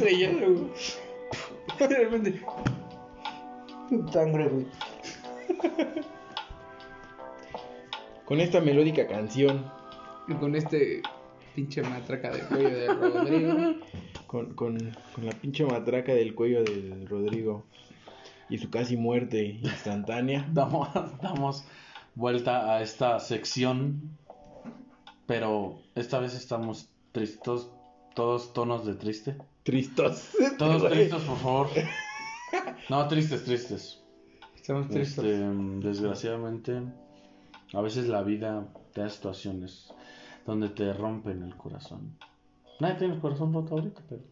Video estrellado, güey. De repente. Sangre, güey. Con esta melódica canción, Y con este pinche matraca de cuello de Rodrigo. con, con, con la pinche matraca del cuello del Rodrigo y su casi muerte instantánea. Damos, damos vuelta a esta sección, pero esta vez estamos tristos, todos tonos de triste. Tristos. Todos tristes, por favor. No, tristes, tristes. Estamos tristes. Este, desgraciadamente, a veces la vida te da situaciones donde te rompen el corazón. Nadie tiene el corazón roto ahorita, pero.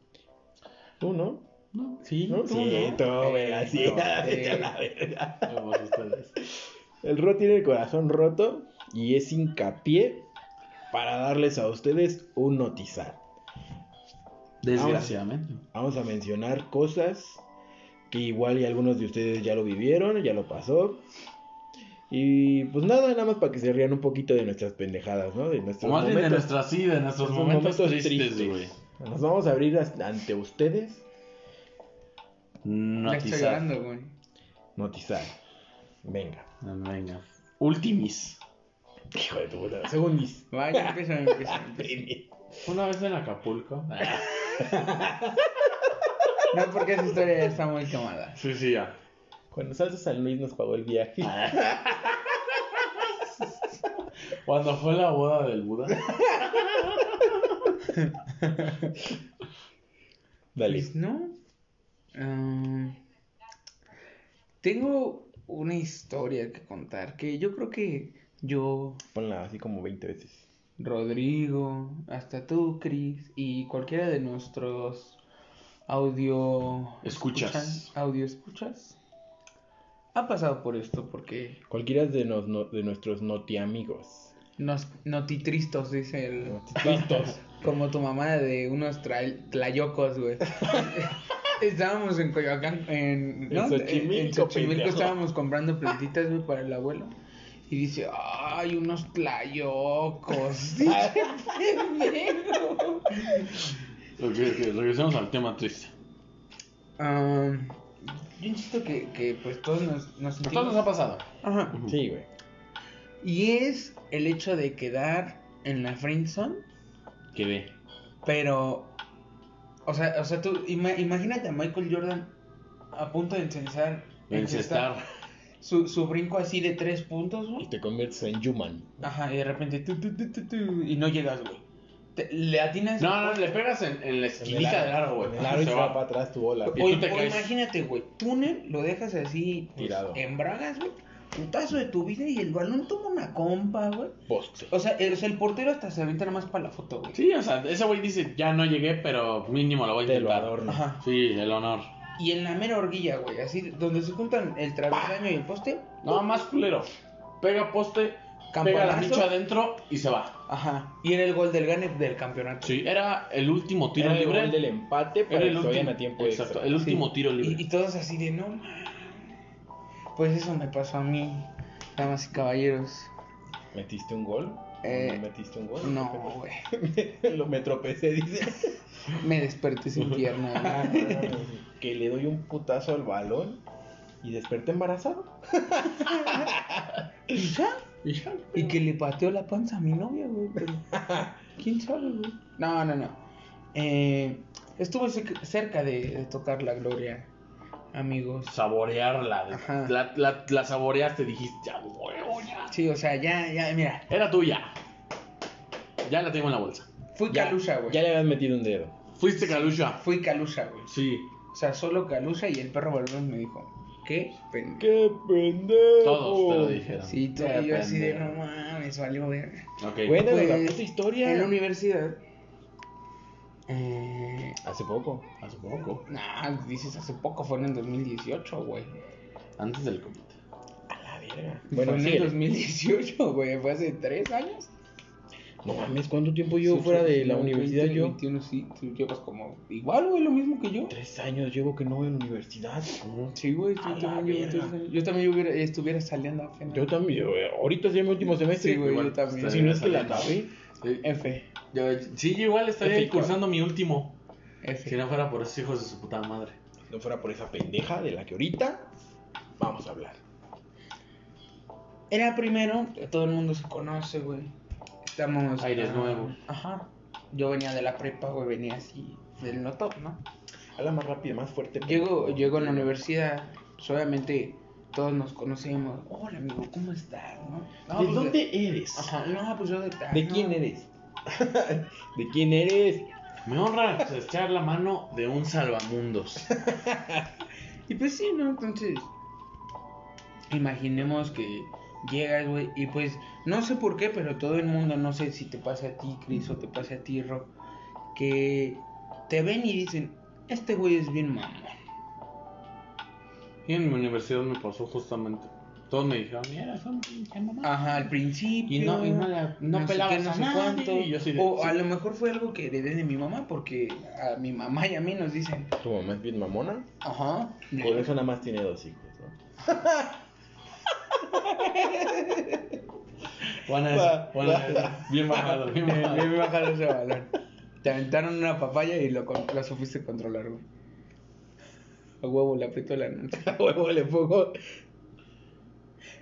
¿Tú no? No, Sí, no, tú sí, no. tú, güey, Eh, así. no, eh. la verga. Vamos ustedes. El Ro tiene el corazón roto y es hincapié para darles a ustedes un notizar. Desgraciadamente. Vamos a mencionar cosas que igual y algunos de ustedes ya lo vivieron, ya lo pasó. Y pues nada, nada más para que se rían un poquito de nuestras pendejadas, ¿no? De O nuestros más bien de momentos. nuestras sí, de nuestros momentos, momentos tristes, güey. Nos vamos a abrir ante ustedes. Ya estoy Notizar. güey. Notizar. Venga. Venga. Ultimis. Hijo de tu puta. Segundis. Vaya, empieza, empieza. empieza. Una vez en Acapulco. No, porque esa historia ya está muy quemada. Sí, sí, ya. Cuando Salsa San Luis nos pagó el viaje. Cuando fue la boda del Buda. Dale. Pues no. Ah, tengo una historia que contar que yo creo que yo, Ponla así como 20 veces. Rodrigo, hasta tú, Chris, y cualquiera de nuestros audio Escuchas. audio escuchas, ha pasado por esto porque Cualquiera de, nos- no- de nuestros noti amigos. nos notitristos, dice el... Listos. Como tu mamá de unos tra- tlayocos, güey. estábamos en Coyoacán, en, ¿no? En Xochimilco, En Xochimilco estábamos comprando plantitas, güey, para el abuelo. Y dice, ay, unos tlayocos. Pendejo. Ok, ok, regresemos al tema triste. Am, yo insisto que, que, pues todos nos, nos sentimos... todos nos ha pasado. Ajá. Sí, güey. Y es el hecho de quedar en la friendzone Que ve. Pero, o sea, o sea, tú ima- imagínate a Michael Jordan a punto de encensar, Encestar. Su, su brinco así de tres puntos, Y güey. te conviertes en human. Ajá, y de repente tu, tu, tu, tu, tu, y no llegas, güey. Te- Le atinas. No, no, le pegas en, en la esquinita del aro, güey. En el aro y Se va. para atrás tu bola. O, y tú te o caes. imagínate, güey, túnel, lo dejas así pues, Tirado. en bragas, güey. Putazo de tu vida y el balón toma una compa, güey. Poste. O sea, el, el portero hasta se avienta nada más para la foto, güey. Sí, o sea, ese güey dice, ya no llegué, pero mínimo lo voy a Te lo intentar. adorno. Ajá. Sí, el honor. Y en la mera horguilla, güey, así donde se juntan el travesaño y el poste. No, más culero. Pega poste, pega la bicha adentro y se va. Ajá. Y era el gol del gane del campeonato. Sí, era el último tiro Era el libre. gol del empate para Era el que vayan a tiempo exacto, extra. el último Sí. tiro libre. Y, y todos así de no. mames". Pues eso me pasó a mí, damas y caballeros. ¿Metiste un gol? Eh, ¿No metiste un gol? No, güey. Lo me tropecé, dice. Me desperté sin pierna. Ah, que le doy un putazo al balón y desperté embarazado. ¿Y ya? Y que le pateó la panza a mi novia, güey. pero- ¿Quién sabe, güey? No, no, no. Eh, estuve cer- cerca de, de tocar la gloria, amigos. Saborearla. Ajá. La, la, la saboreaste, dijiste, ya, huevo, ya. Sí, o sea, ya, ya, mira. Era tuya. Ya la tengo en la bolsa. Fui Ya, Calusha, güey. Ya le habías metido un dedo. Fuiste Calusha. Fui Calusha, güey. Sí. O sea, solo Calusha y el perro balón me dijo, ¿qué? pendejo? ¡Qué pendejo! Todos te lo dijeron. Sí, y yo así de, no mames, valió verga. Ok. Cuéntanos la Pues, puta historia. En la universidad. Eh, Hace poco. Hace poco. nah, dices hace poco, fue en el 2018, güey. Antes del COVID. A la verga. Bueno, Bueno, fue en el 2018, güey, fue hace tres años. No mames, ¿cuánto tiempo llevo Sí, fuera fue de la universidad 20, yo? 21, sí, tú llevas como igual, güey, lo mismo que yo. Tres años llevo que no voy a la universidad. Sí, güey, yo también. Yo también hubiera, estuviera saliendo apenas. Yo también, güey. Ahorita sí es mi último semestre. Sí, güey, igual. yo también. Si no es que la acabé. Sí. F. Yo, sí, yo igual estaría F4. cursando mi último. Si no fuera por esos hijos de su puta madre. No fuera por esa pendeja de la que ahorita vamos a hablar. Era primero, todo el mundo se conoce, güey. Estamos. Aires nuevos. Ajá. Yo venía de la prepa, güey, venía así del no top, ¿no? Habla más rápido, más fuerte. Llego, llego a la universidad, pues obviamente todos nos conocemos. Hola, amigo, ¿cómo estás? ¿No? No, ¿De pues, dónde eres? Ajá, no, pues yo de tal, ¿De no. quién eres? ¿De quién eres? Me honra echar la mano de un salvamundos. Y pues sí, ¿no? Entonces, imaginemos que llegas, güey, y pues no sé por qué, pero todo el mundo, no sé si te pasa a ti, Chris, o te pasa a ti, Ro, que te ven y dicen, este güey es bien mamón. Y en mi universidad me pasó justamente. Todos me dijeron, mira, es un pinche mamá. Ajá, al principio. Y no- y no la- no sé pelabas qué, no a sé nadie, cuánto. y yo así de, o a sí. lo mejor fue algo que heredé de mi mamá, porque a mi mamá y a mí nos dicen, Tu mamá es bien mamona. ajá. Por eso nada más tiene dos hijos, ¿no? Esa. Bien bajado, bien Bien, bajado. ese balón. Te aventaron una papaya y lo, lo supiste controlar, güey. A huevo, le aprieto la anuncio. A huevo le pongo.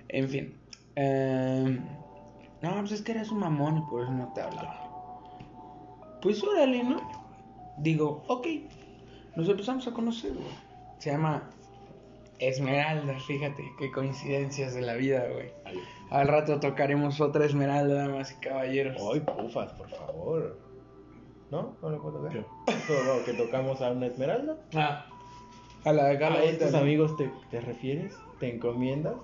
En fin. Em, no, pues es que eres un mamón y por eso no te hablaba. Pues órale, ¿no? Digo, ok. Nos empezamos a conocer, güey. Se llama Esmeralda, fíjate, qué coincidencias de la vida, güey. Al rato tocaremos otra Esmeralda, damas y caballeros. Ay, pufas, por favor. ¿No? ¿No le puedo ¿Qué? ver? Todo que tocamos a una esmeralda. Ah, A la de acá, ¿A estos ¿no? amigos te, te refieres? ¿Te encomiendas?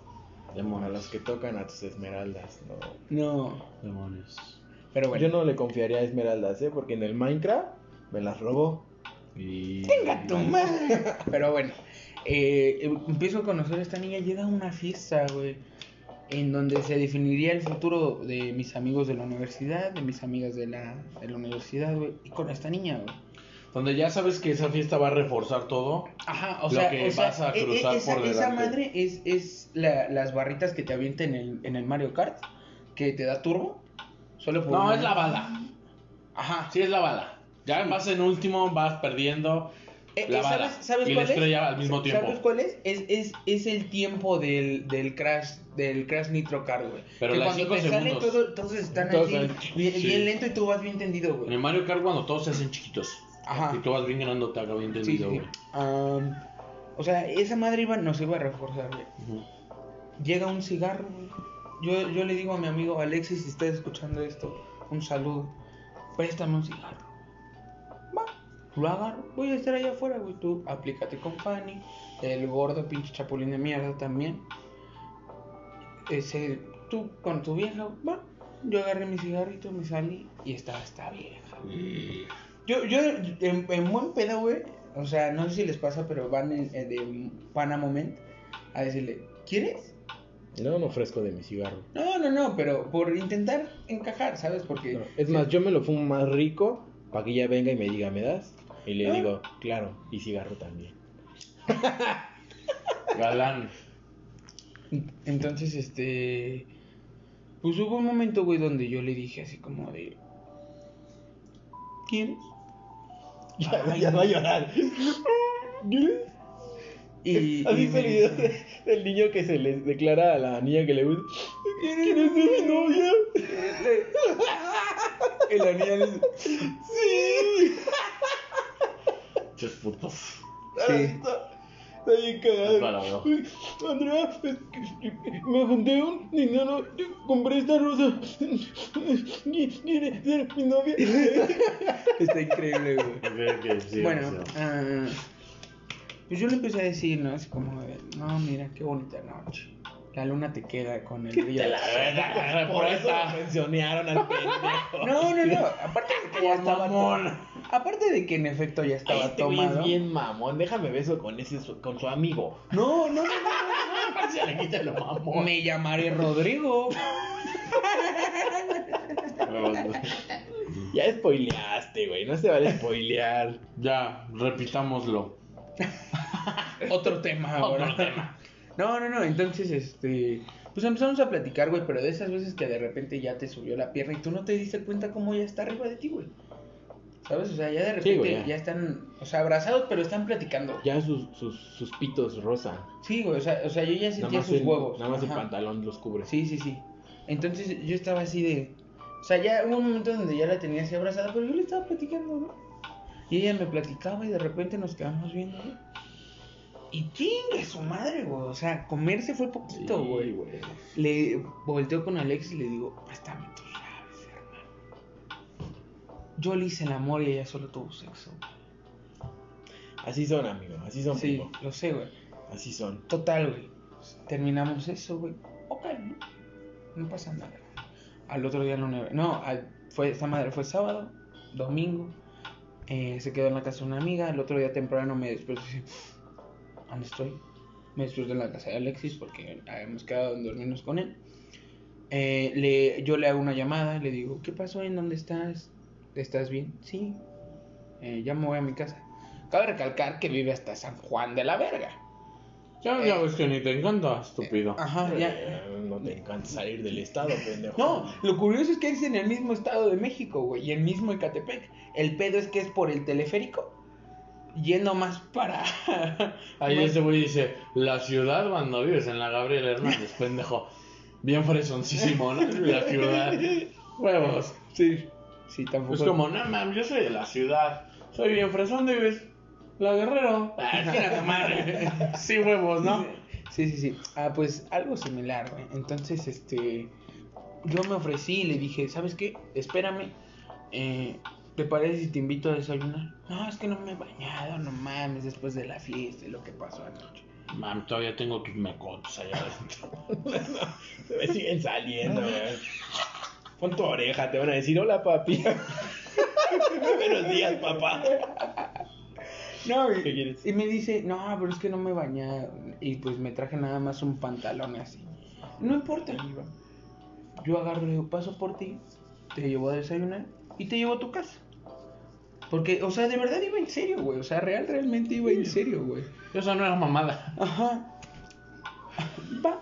A demonios. los que tocan a tus esmeraldas, no. No, Demonios. pero bueno. Yo no le confiaría a esmeraldas, ¿eh? Porque en el Minecraft me las robó. Y... ¡Venga tu madre! Pero bueno, eh, empiezo a conocer a esta niña. Llega a una fiesta, güey, en donde se definiría el futuro de mis amigos de la universidad, de mis amigas de la, de la universidad, güey, y con esta niña, güey. Donde ya sabes que esa fiesta va a reforzar todo. Ajá, o Lo sea, que o sea, vas a e- e- cruzar esa, por esa madre es, es la- las barritas que te avienta en el, en el Mario Kart, que te da turbo. Solo por No, una- es la bala. Ajá. Sí, es la bala. Ya vas en último, vas perdiendo. Eh, La eh, bala. ¿Sabes, sabes Y la cuál estrella es? al mismo ¿Sabes tiempo. cuál es? Es, es, es el tiempo del, del crash del crash nitro car, güey. Pero que las cuando cinco te sale segundos. todo, todos están Todos así, bien, sí. bien lento y tú vas bien tendido, En el güey. Mario Kart cuando todos se hacen chiquitos. Ajá. Y tú vas bien ganando, te haga bien Sí, tendido, sí. güey. Am, o sea, esa madre iba, nos iba a reforzar, güey. Llega un cigarro, güey. Yo, yo le digo a mi amigo Alexis, si estás escuchando esto, un saludo. Préstame un cigarro. Lo agarro. Voy a estar allá afuera, güey. Tú aplícate con Fanny. El gordo pinche chapulín de mierda también. Ese, tú con tu vieja, va. Yo agarré mi cigarrito, me salí y estaba esta vieja. Yo, yo, en, en buen pedo, güey. O sea, no sé si les pasa, pero van en, de Pana Moment a decirle, ¿quieres? No me ofrezco de mi cigarro. No, no, no, pero por intentar encajar, ¿sabes? Porque. No, Es más, yo me lo fumo más rico para que ella venga y me diga, ¿me das? Y le digo, claro, y cigarro también. Galán. Entonces, este. Pues hubo un momento, güey, donde yo le dije así como de. ¿Quieres? Ya, Ay, ya va a llorar. Y. ¿Has y video dice, de- del niño que se le declara a la niña que le gusta? ¿Quieres ser mi novia? Y la niña le dice. Sí. Ches putos. Sí. Está, está bien cagado. Andrea, me junté un dinero, compré esta rosa. ¿Quieres ser mi novia? Está increíble, güey. Sí, bueno, sí. ah, pues yo le empecé a decir, ¿no? Así como, no, mira, qué bonita noche. La luna te queda con el brillo. La verdad, por eso lo mencionaron al pendejo. No, no, no. Aparte de que ya Por estaba mamón. Aparte de que en efecto ya Ay, estaba este güey tomado. es bien mamón, déjame beso con ese su- con su amigo. No, no, no, no, Ya le quita lo no. mamón. Me llamaré Rodrigo. Ya spoileaste, güey, no se vale spoilear. Ya, repitámoslo. Otro tema ahora. Otro tema. No, no, no. Entonces, este. Pues empezamos a platicar, güey, pero de esas veces que de repente ya te subió la pierna y tú no te diste cuenta cómo ya está arriba de ti, güey. ¿Sabes? O sea, ya de Sí, repente güey, ya. ya están, o sea, abrazados, pero están platicando. Ya sus, sus, sus pitos rosa. Sí, güey, o sea, o sea, yo ya sentía sus el, huevos. nada más el pantalón los cubre. Sí, sí, sí. Entonces yo estaba así de. O sea, ya hubo un momento donde ya la tenía así abrazada, pero yo le estaba platicando, ¿no? Y ella me platicaba y de repente nos quedamos viendo, ¿no? Y chingue su madre, güey. O sea, comerse fue poquito, Sí, güey. güey. Le volteo con Alex y le digo, préstame tus llaves, hermano. Yo le hice el amor y ella solo tuvo sexo. Así son, amigo. Así son, Sí, primo. lo sé, güey. Así son. Total, güey. Terminamos eso, güey. Ok, ¿no? No pasa nada. Al otro día universidad. No, al- fue, esa madre fue sábado, domingo. eh, se quedó en la casa de una amiga. El otro día temprano me desperté ¿dónde estoy? Me desperté en la casa de Alexis porque habíamos quedado en dormirnos con él. Eh, le, yo le hago una llamada, le digo, ¿qué pasó? ¿En dónde estás? ¿Estás bien? Sí. Eh, ya me voy a mi casa. Cabe recalcar que vive hasta San Juan de la Verga. Ya, ya ves que ni te encanta, estúpido. Ajá, ya. Eh, No te encanta salir del estado, pendejo. No, lo curioso es que es en el mismo estado de México, güey, y el mismo Ecatepec. El pedo es que es por el teleférico, yendo más para... Ahí ese güey dice, la ciudad cuando vives en la Gabriela Hernández, pendejo. Bien fresoncísimo, ¿no? La ciudad. Huevos. Sí, sí, tampoco... Es como, no mames, yo soy de la ciudad. Soy bien fresón, ¿dónde vives? La Guerrero. Ah. Sí, huevos, ¿no? Sí, sí, sí. Ah, pues algo similar, güey. Entonces, este... Yo me ofrecí y le dije, ¿sabes qué? Espérame. Eh, ¿Te parece si te invito a desayunar? No, es que no me he bañado, no mames, después de la fiesta y lo que pasó anoche. Mami, todavía tengo tus mecotos allá adentro. Se me siguen saliendo, güey. Pon tu oreja, te van a decir, hola, papi. Buenos días, papá. No, y, ¿Qué quieres? y me dice, no, pero es que no me he bañado. Y pues me traje nada más un pantalón así. No importa. Yo agarro y digo, paso por ti, te llevo a desayunar y te llevo a tu casa. Porque, o sea, de verdad iba en serio, güey. O sea, real, realmente iba en serio, güey. Eso no era mamada. Ajá. Va.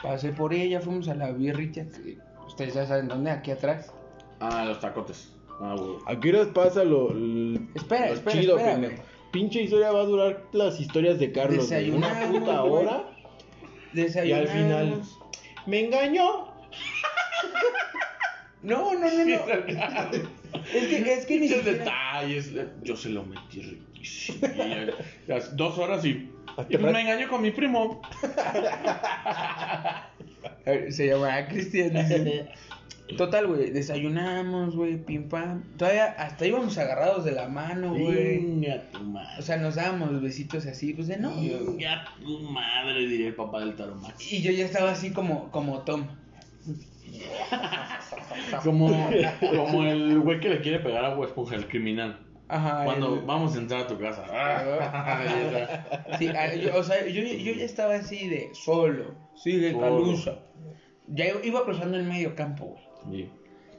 Pasé por ella, fuimos a la birrita, ustedes ya saben dónde, aquí atrás. Ah, los tacotes. Ah, güey. ¿A qué horas pasa lo, l- Espera, lo espera, chido, pendejo? Pinche historia va a durar las historias de Carlos. güey, Una puta güey. hora. Y al final, me engañó. No, no, no, no. Es que, es que ni siquiera... detalles. Yo se lo metí riquísimo. Las dos horas y. Pues me engañó con mi primo. A ver, Se llama Cristian. dice. Total, güey, desayunamos, güey, pim pam. Todavía hasta íbamos agarrados de la mano, güey. Venga tu madre. O sea, nos dábamos besitos así, pues de no. Venga tu madre, diría el papá del taromax. Y yo ya estaba así como, como Tom. Como, como el güey que le quiere pegar a Esponja, el criminal. Ajá. Cuando el- vamos a entrar a tu casa. Ah. Sí, ah, yo- o sea, yo, yo ya estaba así de solo, sigue Solo. Calusa. Ya iba cruzando el medio campo, güey. Sí.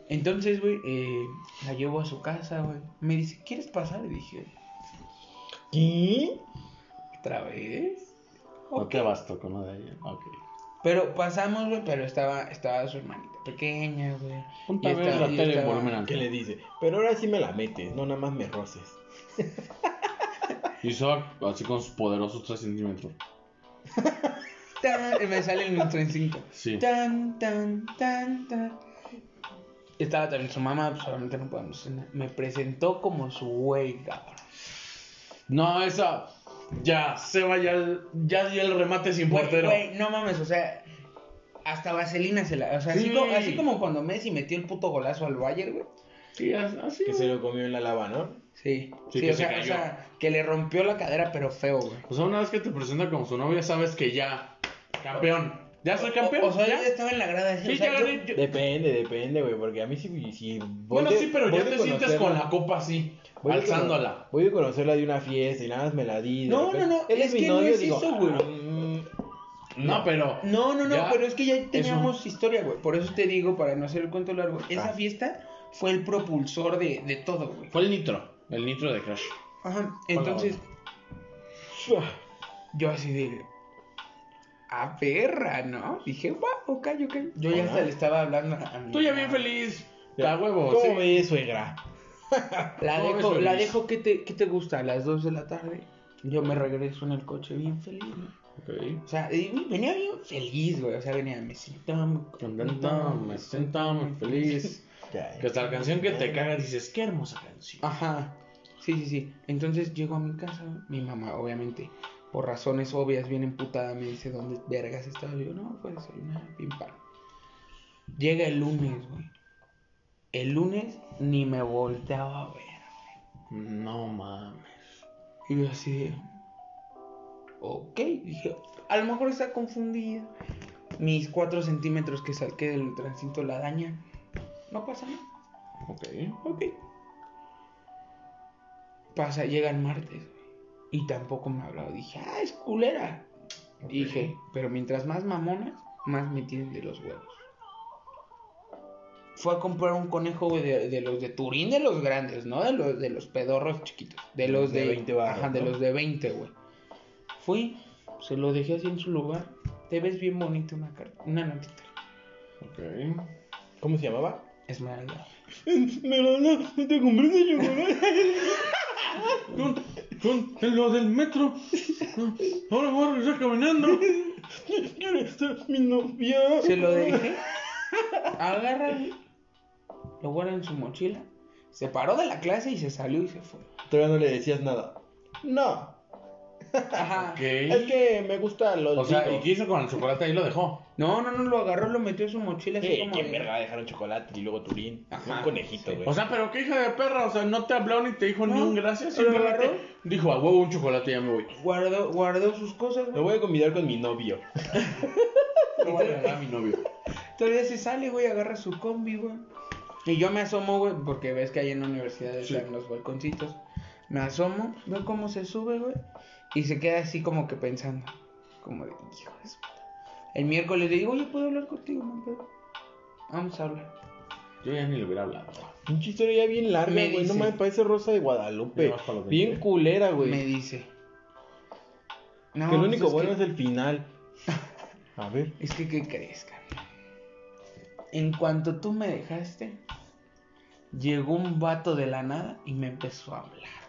Entonces, güey, eh, la llevo a su casa, güey. Me dice, ¿quieres pasar? Y dije, ¿Qué? ¿otra vez? No te bastó con lo de ella. Ok. Pero pasamos, güey, pero estaba, estaba su hermanita pequeña, güey. Ponte Y a ver estaba- la y tele en estaba- volumen alto. ¿Qué le dice? Pero ahora sí me la metes, no nada más me roces. Hizo así con sus poderosos 3 centímetros. Tan, y me sale el Nutren 5. Sí. Tan, tan, tan, tan. Estaba también su mamá, pues obviamente no podemos cenar. Me presentó como su güey, cabrón. No, esa. Ya, Seba ya, ya dio el remate sin portero. güey, no mames, o sea, hasta vaselina se la. O sea, así, Sí. como, así como cuando Messi metió el puto golazo al Bayern, güey. Sí, as- así. Que se lo comió en la lava, ¿no? Sí, Sí, sí, que o, se sea, o sea, que le rompió la cadera, pero feo, güey. O sea, una vez que te presenta como su novia, sabes que ya. Campeón. Ya soy campeón. O, o sea, ¿ya? estaba en la grada. así, Sí, o sea, ya yo- gané. yo- Depende, depende, güey, porque a mí sí, voy Bueno, de- sí, pero ya te sientes conocerla- con la copa así, voy alzándola. Voy a conocerla de una fiesta y nada más me la di. No, repente, no, no, Él es es mi que no es digo, eso, güey. No, pero. No, no, no, Ya, pero es que ya teníamos historia, güey. Por eso te digo, para no hacer el cuento largo, esa Ah. fiesta fue el propulsor de, de todo, güey. Fue el nitro. El nitro de Crash. Ajá, entonces, yo así de. A perra, ¿no? Dije, va, ok, ok. Yo ya hasta le estaba hablando a, mi Tú ya bien feliz. Ya. Huevo. ¿Cómo sí. ves, suegra? La ¿Cómo dejo, ves, la dejo, ¿qué te, qué te gusta? A las 2 de la tarde. Yo me regreso en el coche bien feliz, ¿no? Ok. O sea, y venía bien feliz, güey. O sea, venía, me siento muy Contento, me siento muy feliz. Que hasta la canción que te caga dices, qué hermosa canción. Ajá. Sí, sí, sí. Entonces llego a mi casa, mi mamá, obviamente, por razones obvias, bien emputada, me dice, ¿dónde vergas estaba? Yo, no, pues desayunar, pim pam. Llega el lunes, güey. El lunes ni me volteaba a ver. No mames. Y yo así de... Ok, dije, a lo mejor está confundida. Mis 4 centímetros que saqué del tránsito la dañan. No pasa nada. Ok. Ok. Pasa, llega el martes, güey. Y tampoco me ha hablado. Dije, ah, es culera. Dije, pero mientras más mamonas, más me tienen de los huevos. Fue a comprar un conejo, güey, de, de los de Turín, de los grandes, no de los, de los pedorros chiquitos. De los De de, 20 barras, Ajá, de los de 20, güey. Fui, se lo dejé así en su lugar. Te ves bien bonito una carta, una notita. Ok. ¿Cómo se llamaba? Esmeralda. Esmeralda, te compré ese chocolate. Con, con lo del metro. Ahora voy a regresar caminando. ¿Quieres ser mi novia? Se lo dejé. Agarra, lo guarda en su mochila. Se paró de la clase y se salió y se fue. Todavía no le decías nada. No. Ajá. Es que me gusta los O sea, ¿y qué hizo con el chocolate? Ahí lo dejó. No, no, no, lo agarró, lo metió en su mochila así Sí, como. ¿quién de- verga va a dejar un chocolate y luego Turín? Ajá, un conejito, sí. güey. O sea, pero qué hija de perra. O sea, no te habló ni te dijo ni No, un gracias. lo Simplemente agarró. dijo, a huevo un chocolate, ya me voy. Guardó, guardó sus cosas, Lo güey. voy a convidar con mi novio. Lo voy a regalar a mi novio. Todavía se sale, güey, agarra su combi, güey. Y yo me asomo, güey, porque ves que ahí en la universidad Sí. están los balconcitos. Me asomo, veo cómo se sube, güey. Y se queda así como que pensando. Como de, hijo de. El miércoles le digo, oye, ¿puedo hablar contigo, man? Pero Vamos a hablar. Yo ya ni le hubiera hablado. Pinche historia ya bien larga, Me güey. No dice- me parece Rosa de Guadalupe. Bien 20. culera, güey. Me dice. No, que lo pues único es bueno que- es el final. A ver. Es que, ¿qué crees? En cuanto tú me dejaste, llegó un vato de la nada y me empezó a hablar.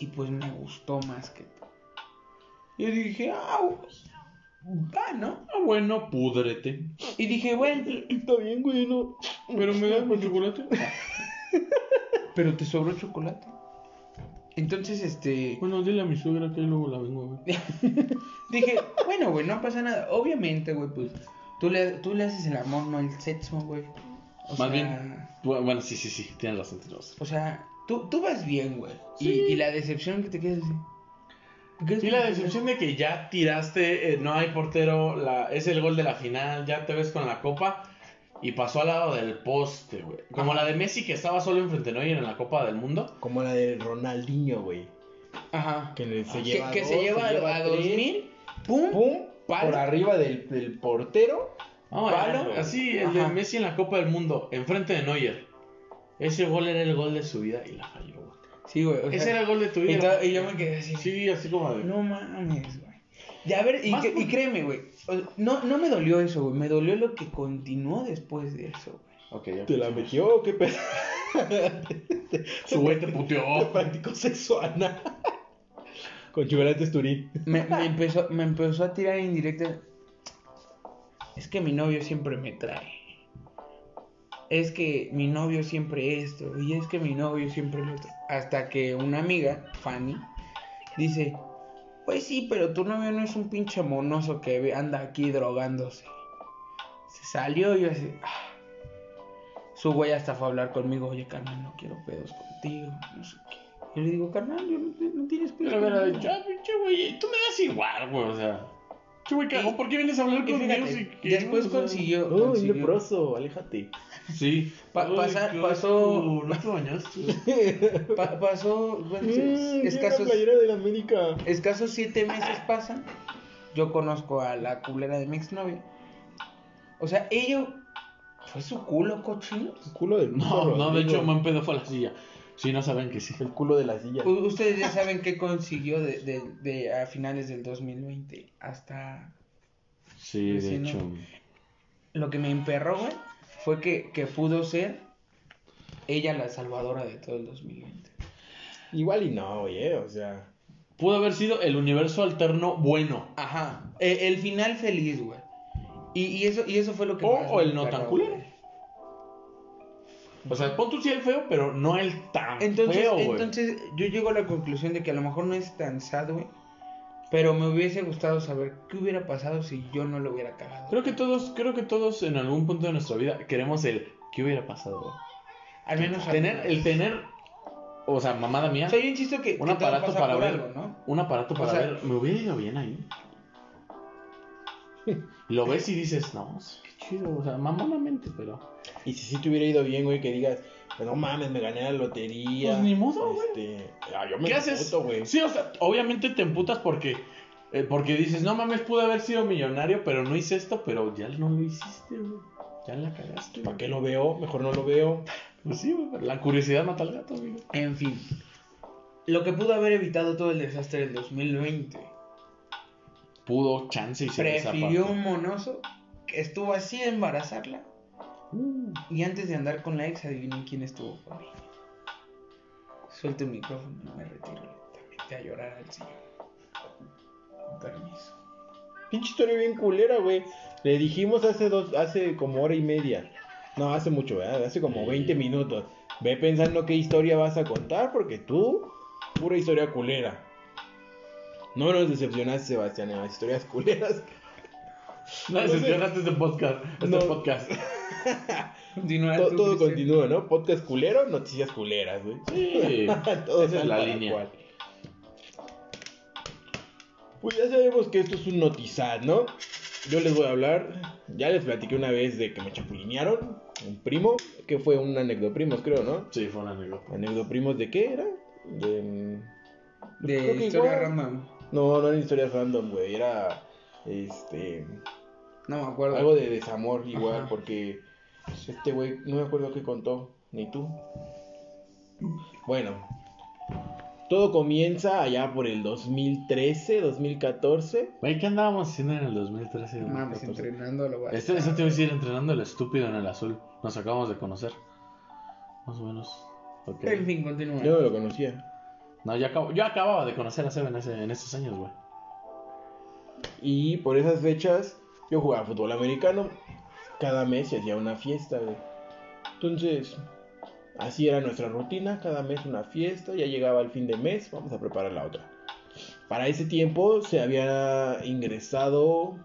Y pues me gustó más que tú. Y yo dije, ah, va, ¿no? Ah, bueno, púdrete. Y dije, bueno, Está bien, güey, no. Pero me das con chocolate. pero te sobró chocolate. Entonces, este. Bueno, dile a mi suegra que luego la vengo a ver. Dije, bueno, güey, no pasa nada. Obviamente, güey, pues tú le, tú le haces el amor, no el sexo, güey. O Más sea, bien, bu- bueno, sí, sí, sí, tienes razón, tienes razón. O sea, tú, tú vas bien, güey. Y, Sí. y la decepción que te quedas así. ¿Qué es Y la decepción de que ya tiraste, eh, no hay portero, la, es el gol de la final, ya te ves con la copa y pasó al lado del poste, güey. Como Ajá. la de Messi que estaba solo enfrente de Neuer en la Copa del Mundo. Como la de Ronaldinho, güey. Ajá. Que le- se Que, lleva que dos, se lleva, a tres, 2000, pum, Pum, Palo. por arriba del, del portero. No, Palo. así, el de. Messi en la Copa del Mundo, enfrente de Neuer. Ese gol era el gol de su vida y la falló, güey. Sí, güey. o Ese sea, era el gol de tu y, vida. y yo me quedé así. Sí, así como de... No mames, güey. Ya, a ver, y, que- créeme, güey. o- No, no me dolió eso, güey. Me dolió lo que continuó después de eso, güey. Ok, ya ¿Te la metió o qué pedo? Su güey te puteó. Practicó sexo anal. Con chocolates Turín. Me, me empezó, me empezó a tirar indirectas. Es que mi novio siempre me trae. Es que mi novio siempre esto. Y es que mi novio siempre lo otro. Hasta que una amiga, Fanny, dice: Pues sí, pero tu novio no es un pinche monoso que anda aquí drogándose. Se salió y yo así. "Ah". Su güey hasta fue a hablar conmigo: Oye, carnal, no quiero pedos contigo. No sé qué. Yo le digo: Carnal, yo no, no tienes pedos. Pero hubiera conmigo". dicho, ah, pinche güey, tú me das igual, güey, o sea. Cagón, ¿por qué vienes a hablar conmigo? después consiguió. Uy, consiguió- leproso, aléjate. Sí. Pa- pasa- pasó- No te bañaste. pa- pasó. bueno, Mm, escasos, playera de la América. escasos siete meses pasan. Yo conozco a la culera de mi exnovia. O sea, ello. Fue su culo cochino. El culo del No, no, de hecho, man pedo fue a la silla. Sí, no saben que sí. El culo de la silla. U- Ustedes ya saben qué consiguió de, de, de a finales del 2020 hasta. Sí, de hecho. Lo que me emperró, güey, fue que, que pudo ser ella la salvadora de todo el 2020. Igual y no, oye, o sea. Pudo haber sido el universo alterno bueno. Ajá. e- el final feliz, güey. Y, y eso, y eso fue lo que. O- más o el no tan culero. O sea, pon tú sí el feo, pero no el tan Entonces, feo, güey. entonces, yo llego a la conclusión de que a lo mejor no es tan sad, güey. Pero me hubiese gustado saber qué hubiera pasado si yo no lo hubiera cagado. Creo que todos, creo que todos en algún punto de nuestra vida queremos el ¿qué hubiera pasado? güey? Al menos Tener, el tener, o sea, mamada mía, O sea, yo insisto que. un que aparato para ver, algo, ¿no? un aparato para O sea- ver, me hubiera ido bien ahí. Lo ves y dices, no, qué chido, o sea, mamonamente, pero. Y si sí te hubiera ido bien, güey, que digas, "Pues no mames, me gané la lotería. Pues ni modo, güey. Este, ah, yo me ¿Qué haces? güey. Sí, o sea, obviamente te emputas porque, eh, porque dices, no mames, pude haber sido millonario, pero no hice esto, pero ya no lo hiciste, güey. Ya la cagaste. ¿Para güey. qué lo veo? Mejor no lo veo. Pues sí, güey, la curiosidad mata al gato, amigo. En fin. Lo que pudo haber evitado todo el desastre del 2020. Pudo, chance y se Prefirió un monoso que estuvo así de embarazarla. Uh, Y antes de andar con la ex, adivinen quién estuvo con ella. Suelto el micrófono, no me retiro lentamente a llorar al. Con permiso. Pinche historia bien culera, güey. Le dijimos hace dos, hace como hora y media. No, hace mucho, ¿verdad? Hace como 20 minutos. Ve pensando qué historia vas a contar, porque tú, pura historia culera. No nos decepcionaste, Sebastián, en las historias culeras. No decepcionaste este podcast. Este No. podcast. Continúa todo todo continúa, ¿no? Podcast culero, noticias culeras, güey. Sí. Todo Esa es la línea. cual. Pues ya sabemos que esto es un notizad, ¿no? Yo les voy a hablar, ya les platiqué una vez de que me chapulinearon, un primo, que fue un anecdoprimos, creo, ¿no? Sí, fue una anécdota. ¿Anecdoprimos de qué era? De... mm, De historia igual. random. No, no eran historias random, güey, era, este, No me acuerdo. algo de desamor igual, Ajá. porque este güey, no me acuerdo qué contó, ni tú. Bueno, todo comienza allá por el 2013, 2014. Güey, ¿qué andábamos haciendo en el 2013? y Mames, 2014? entrenando lo a Este, este te iba a decir, entrenando el estúpido en el azul. Nos acabamos de conocer. Más o menos. Ok. En fin, continúa. Yo no lo conocía. No, yo, acabo, yo acababa de conocer a Seba en, ese, esos años, güey. Y por esas fechas yo jugaba fútbol americano. Cada mes se hacía una fiesta, güey. Entonces, así era nuestra rutina. Cada mes una fiesta. Ya llegaba el fin de mes, vamos a preparar la otra. Para ese tiempo se había ingresado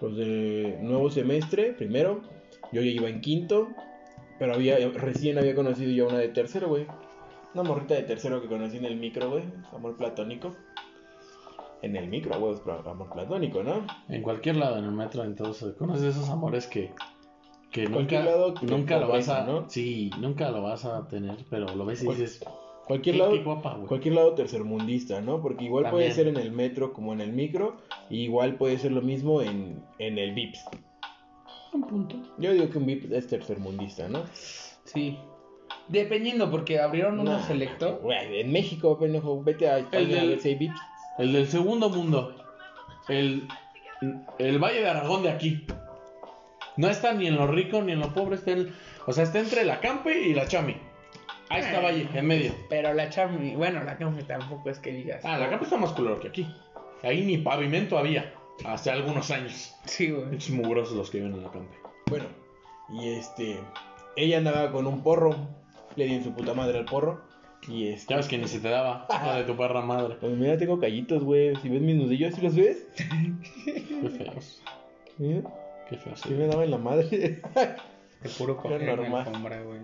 los de nuevo semestre, primero. Yo ya iba en quinto. Pero había, recién había conocido ya una de tercero, güey. Una morrita de tercero que conocí en el micro, güey. Amor platónico. En el micro, güey, es amor platónico, ¿no? En cualquier lado, en el metro, en todo eso. Conoces esos amores que, que nunca, lado que nunca lo vas a... ¿no? Sí, nunca lo vas a tener, pero lo ves y Cual- dices... Cualquier qué, lado, qué guapa, cualquier lado tercermundista, ¿no? Porque igual puede ser en el metro como en el micro, y igual puede ser lo mismo en, en el VIPS. Un punto. Yo digo que un VIP es tercermundista, ¿no? Sí. Dependiendo, porque abrieron uno Nah, selecto. güey, en México, pendejo, vete a España del- a ver si hay VIPs. El del segundo mundo. El, el Valle de Aragón de aquí. No está ni en lo rico ni en lo pobre. Está en- o sea, está entre la Campe y la Chami. Ahí está Valle, en medio. Pero la Chami, bueno, la Chami tampoco es que digas. Ah, la Campe está más culero que aquí. Ahí ni pavimento había. Hace algunos años. Sí, güey. Muchos mugrosos los que viven en la Campe. Bueno, y este, ella andaba con un porro, le di en su puta madre al porro, y este... Ya ves que ni se te daba. De tu perra madre. Pues mira, tengo callitos, güey, si ves mis nudillos, ¿sí los ves? Qué feos. ¿Eh? Qué feos. Sí me daba en la madre. De puro coger en la alfombra, güey.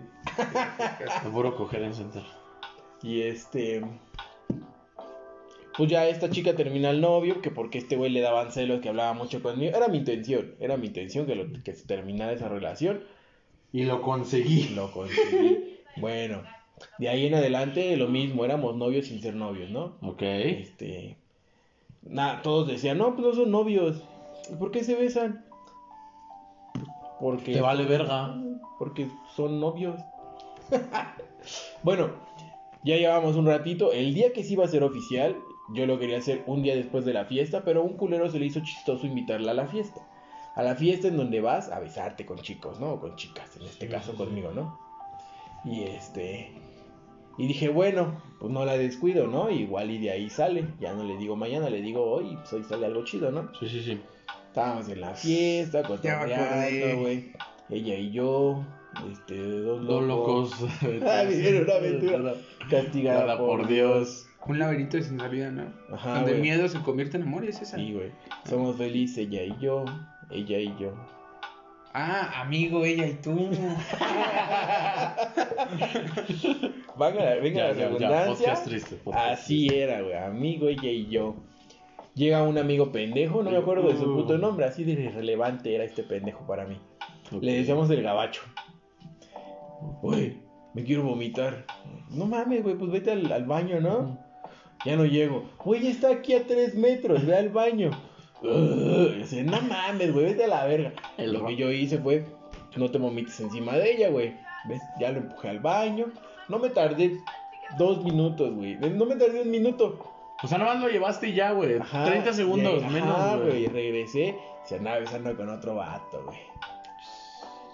Te puro coger en center. Y este. Pues ya esta chica termina el novio, que porque este güey le daban celos, que hablaba mucho conmigo. Era mi intención, era mi intención que, lo- que se terminara esa relación. Y lo conseguí. Lo conseguí. Bueno, de ahí en adelante lo mismo, éramos novios sin ser novios, ¿no? Ok. Este. Nada, todos decían, no, pues no son novios. ¿Y ¿Por qué se besan? Porque. Te vale verga. Porque son novios. bueno, ya llevamos un ratito. El día que sí iba a ser oficial, yo lo quería hacer un día después de la fiesta, pero a un culero se le hizo chistoso invitarla a la fiesta. A la fiesta en donde vas a besarte con chicos, ¿no? O con chicas, en este Sí, caso sí, conmigo, ¿no? Y este. Y dije, bueno, pues no la descuido, ¿no? Igual y de ahí sale. Ya no le digo mañana, le digo hoy, pues hoy sale algo chido, ¿no? Sí, sí, sí. Estábamos en la fiesta, cotorreando, güey. Ella y yo, este, dos Dos locos. Ah, vivieron una aventura. Castigada Nada por, por Dios. Un laberinto sin salida, ¿no? Ajá, Donde el güey. miedo se convierte en amor, ¿es esa? Sí, güey. Somos felices, ella y yo, ella y yo. Ah, amigo, ella y tú. Venga, venga Ya, la ya, redundancia. podcast triste, podcast Así era, güey. Amigo, ella y yo. Llega un amigo pendejo, no me acuerdo de su puto nombre, así de irrelevante era este pendejo para mí. Le decíamos el gabacho. Güey, me quiero vomitar. No mames, güey, pues vete al, al baño, ¿no? Ya no llego. Güey, está aquí a tres metros, ve al baño. Ugh, no mames, güey, vete a la verga. El Lo que yo hice fue, no te vomites encima de ella, güey. ¿Ves? Ya lo empujé al baño. No me tardé dos minutos, güey. No me tardé un minuto. O sea, nada más lo llevaste y ya, güey. Ajá, 30 segundos y- ajá, menos, güey. Y regresé, se andaba besando con otro vato, güey.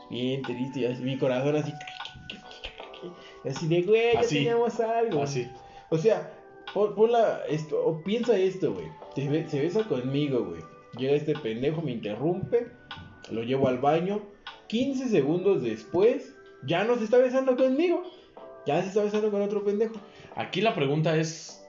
Bien triste, y así, mi corazón así. y Así de, güey, ya Así. teníamos algo. Así. O sea, pon, ponla esto, o piensa esto, güey. Se, be- se besa conmigo, güey. Llega este pendejo, me interrumpe, lo llevo al baño. 15 segundos después, ya no se está besando conmigo. Ya se está besando con otro pendejo. Aquí la pregunta es.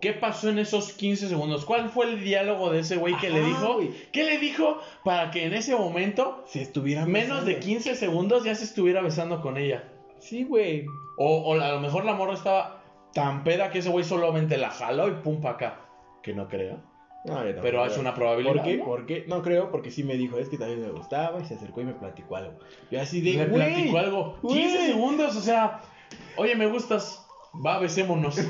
¿Qué pasó en esos 15 segundos? ¿Cuál fue el diálogo de ese güey que le dijo? ¿Qué le dijo para que en ese momento, Se estuviera menos de besando. 15 segundos, ya se estuviera besando con ella? Sí, güey. O, o a lo mejor la morra estaba tan peda que ese güey solamente la jaló y pum pa' acá. Que no creo. No, yo Pero es una probabilidad. ¿Por qué? ¿no? ¿Por qué? No creo, porque sí me dijo, es que también me gustaba y se acercó y me platicó algo. Yo así de, güey, platicó algo. güey. 15 segundos, o sea, oye, me gustas. Va, besémonos.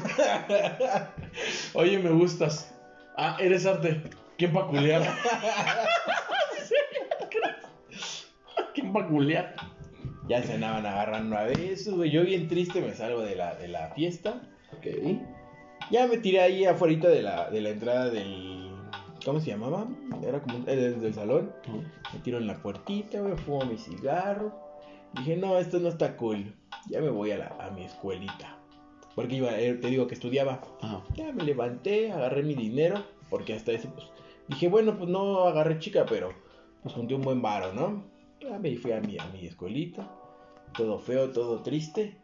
oye, me gustas. Ah, eres arte. ¿Quién pa' culiar? ¿Quién pa' culiar? Ya se andaban agarrando a besos, güey. Yo bien triste me salgo de la, de la fiesta. Ok. Ya me tiré ahí afuera de la, de la entrada del... ¿Cómo se llamaba? Era como un- el del salón. Me tiro en la puertita, güey, fumo mi cigarro. Dije, no, esto no está cool. Ya me voy a, la, a mi escuelita. Porque iba, eh, te digo que estudiaba. Ajá. Ya me levanté, agarré mi dinero, porque hasta eso, pues, dije, bueno, pues no agarré chica, pero pues junté un buen varo, ¿no? Ya me fui a mi, a mi escuelita, todo feo, todo triste.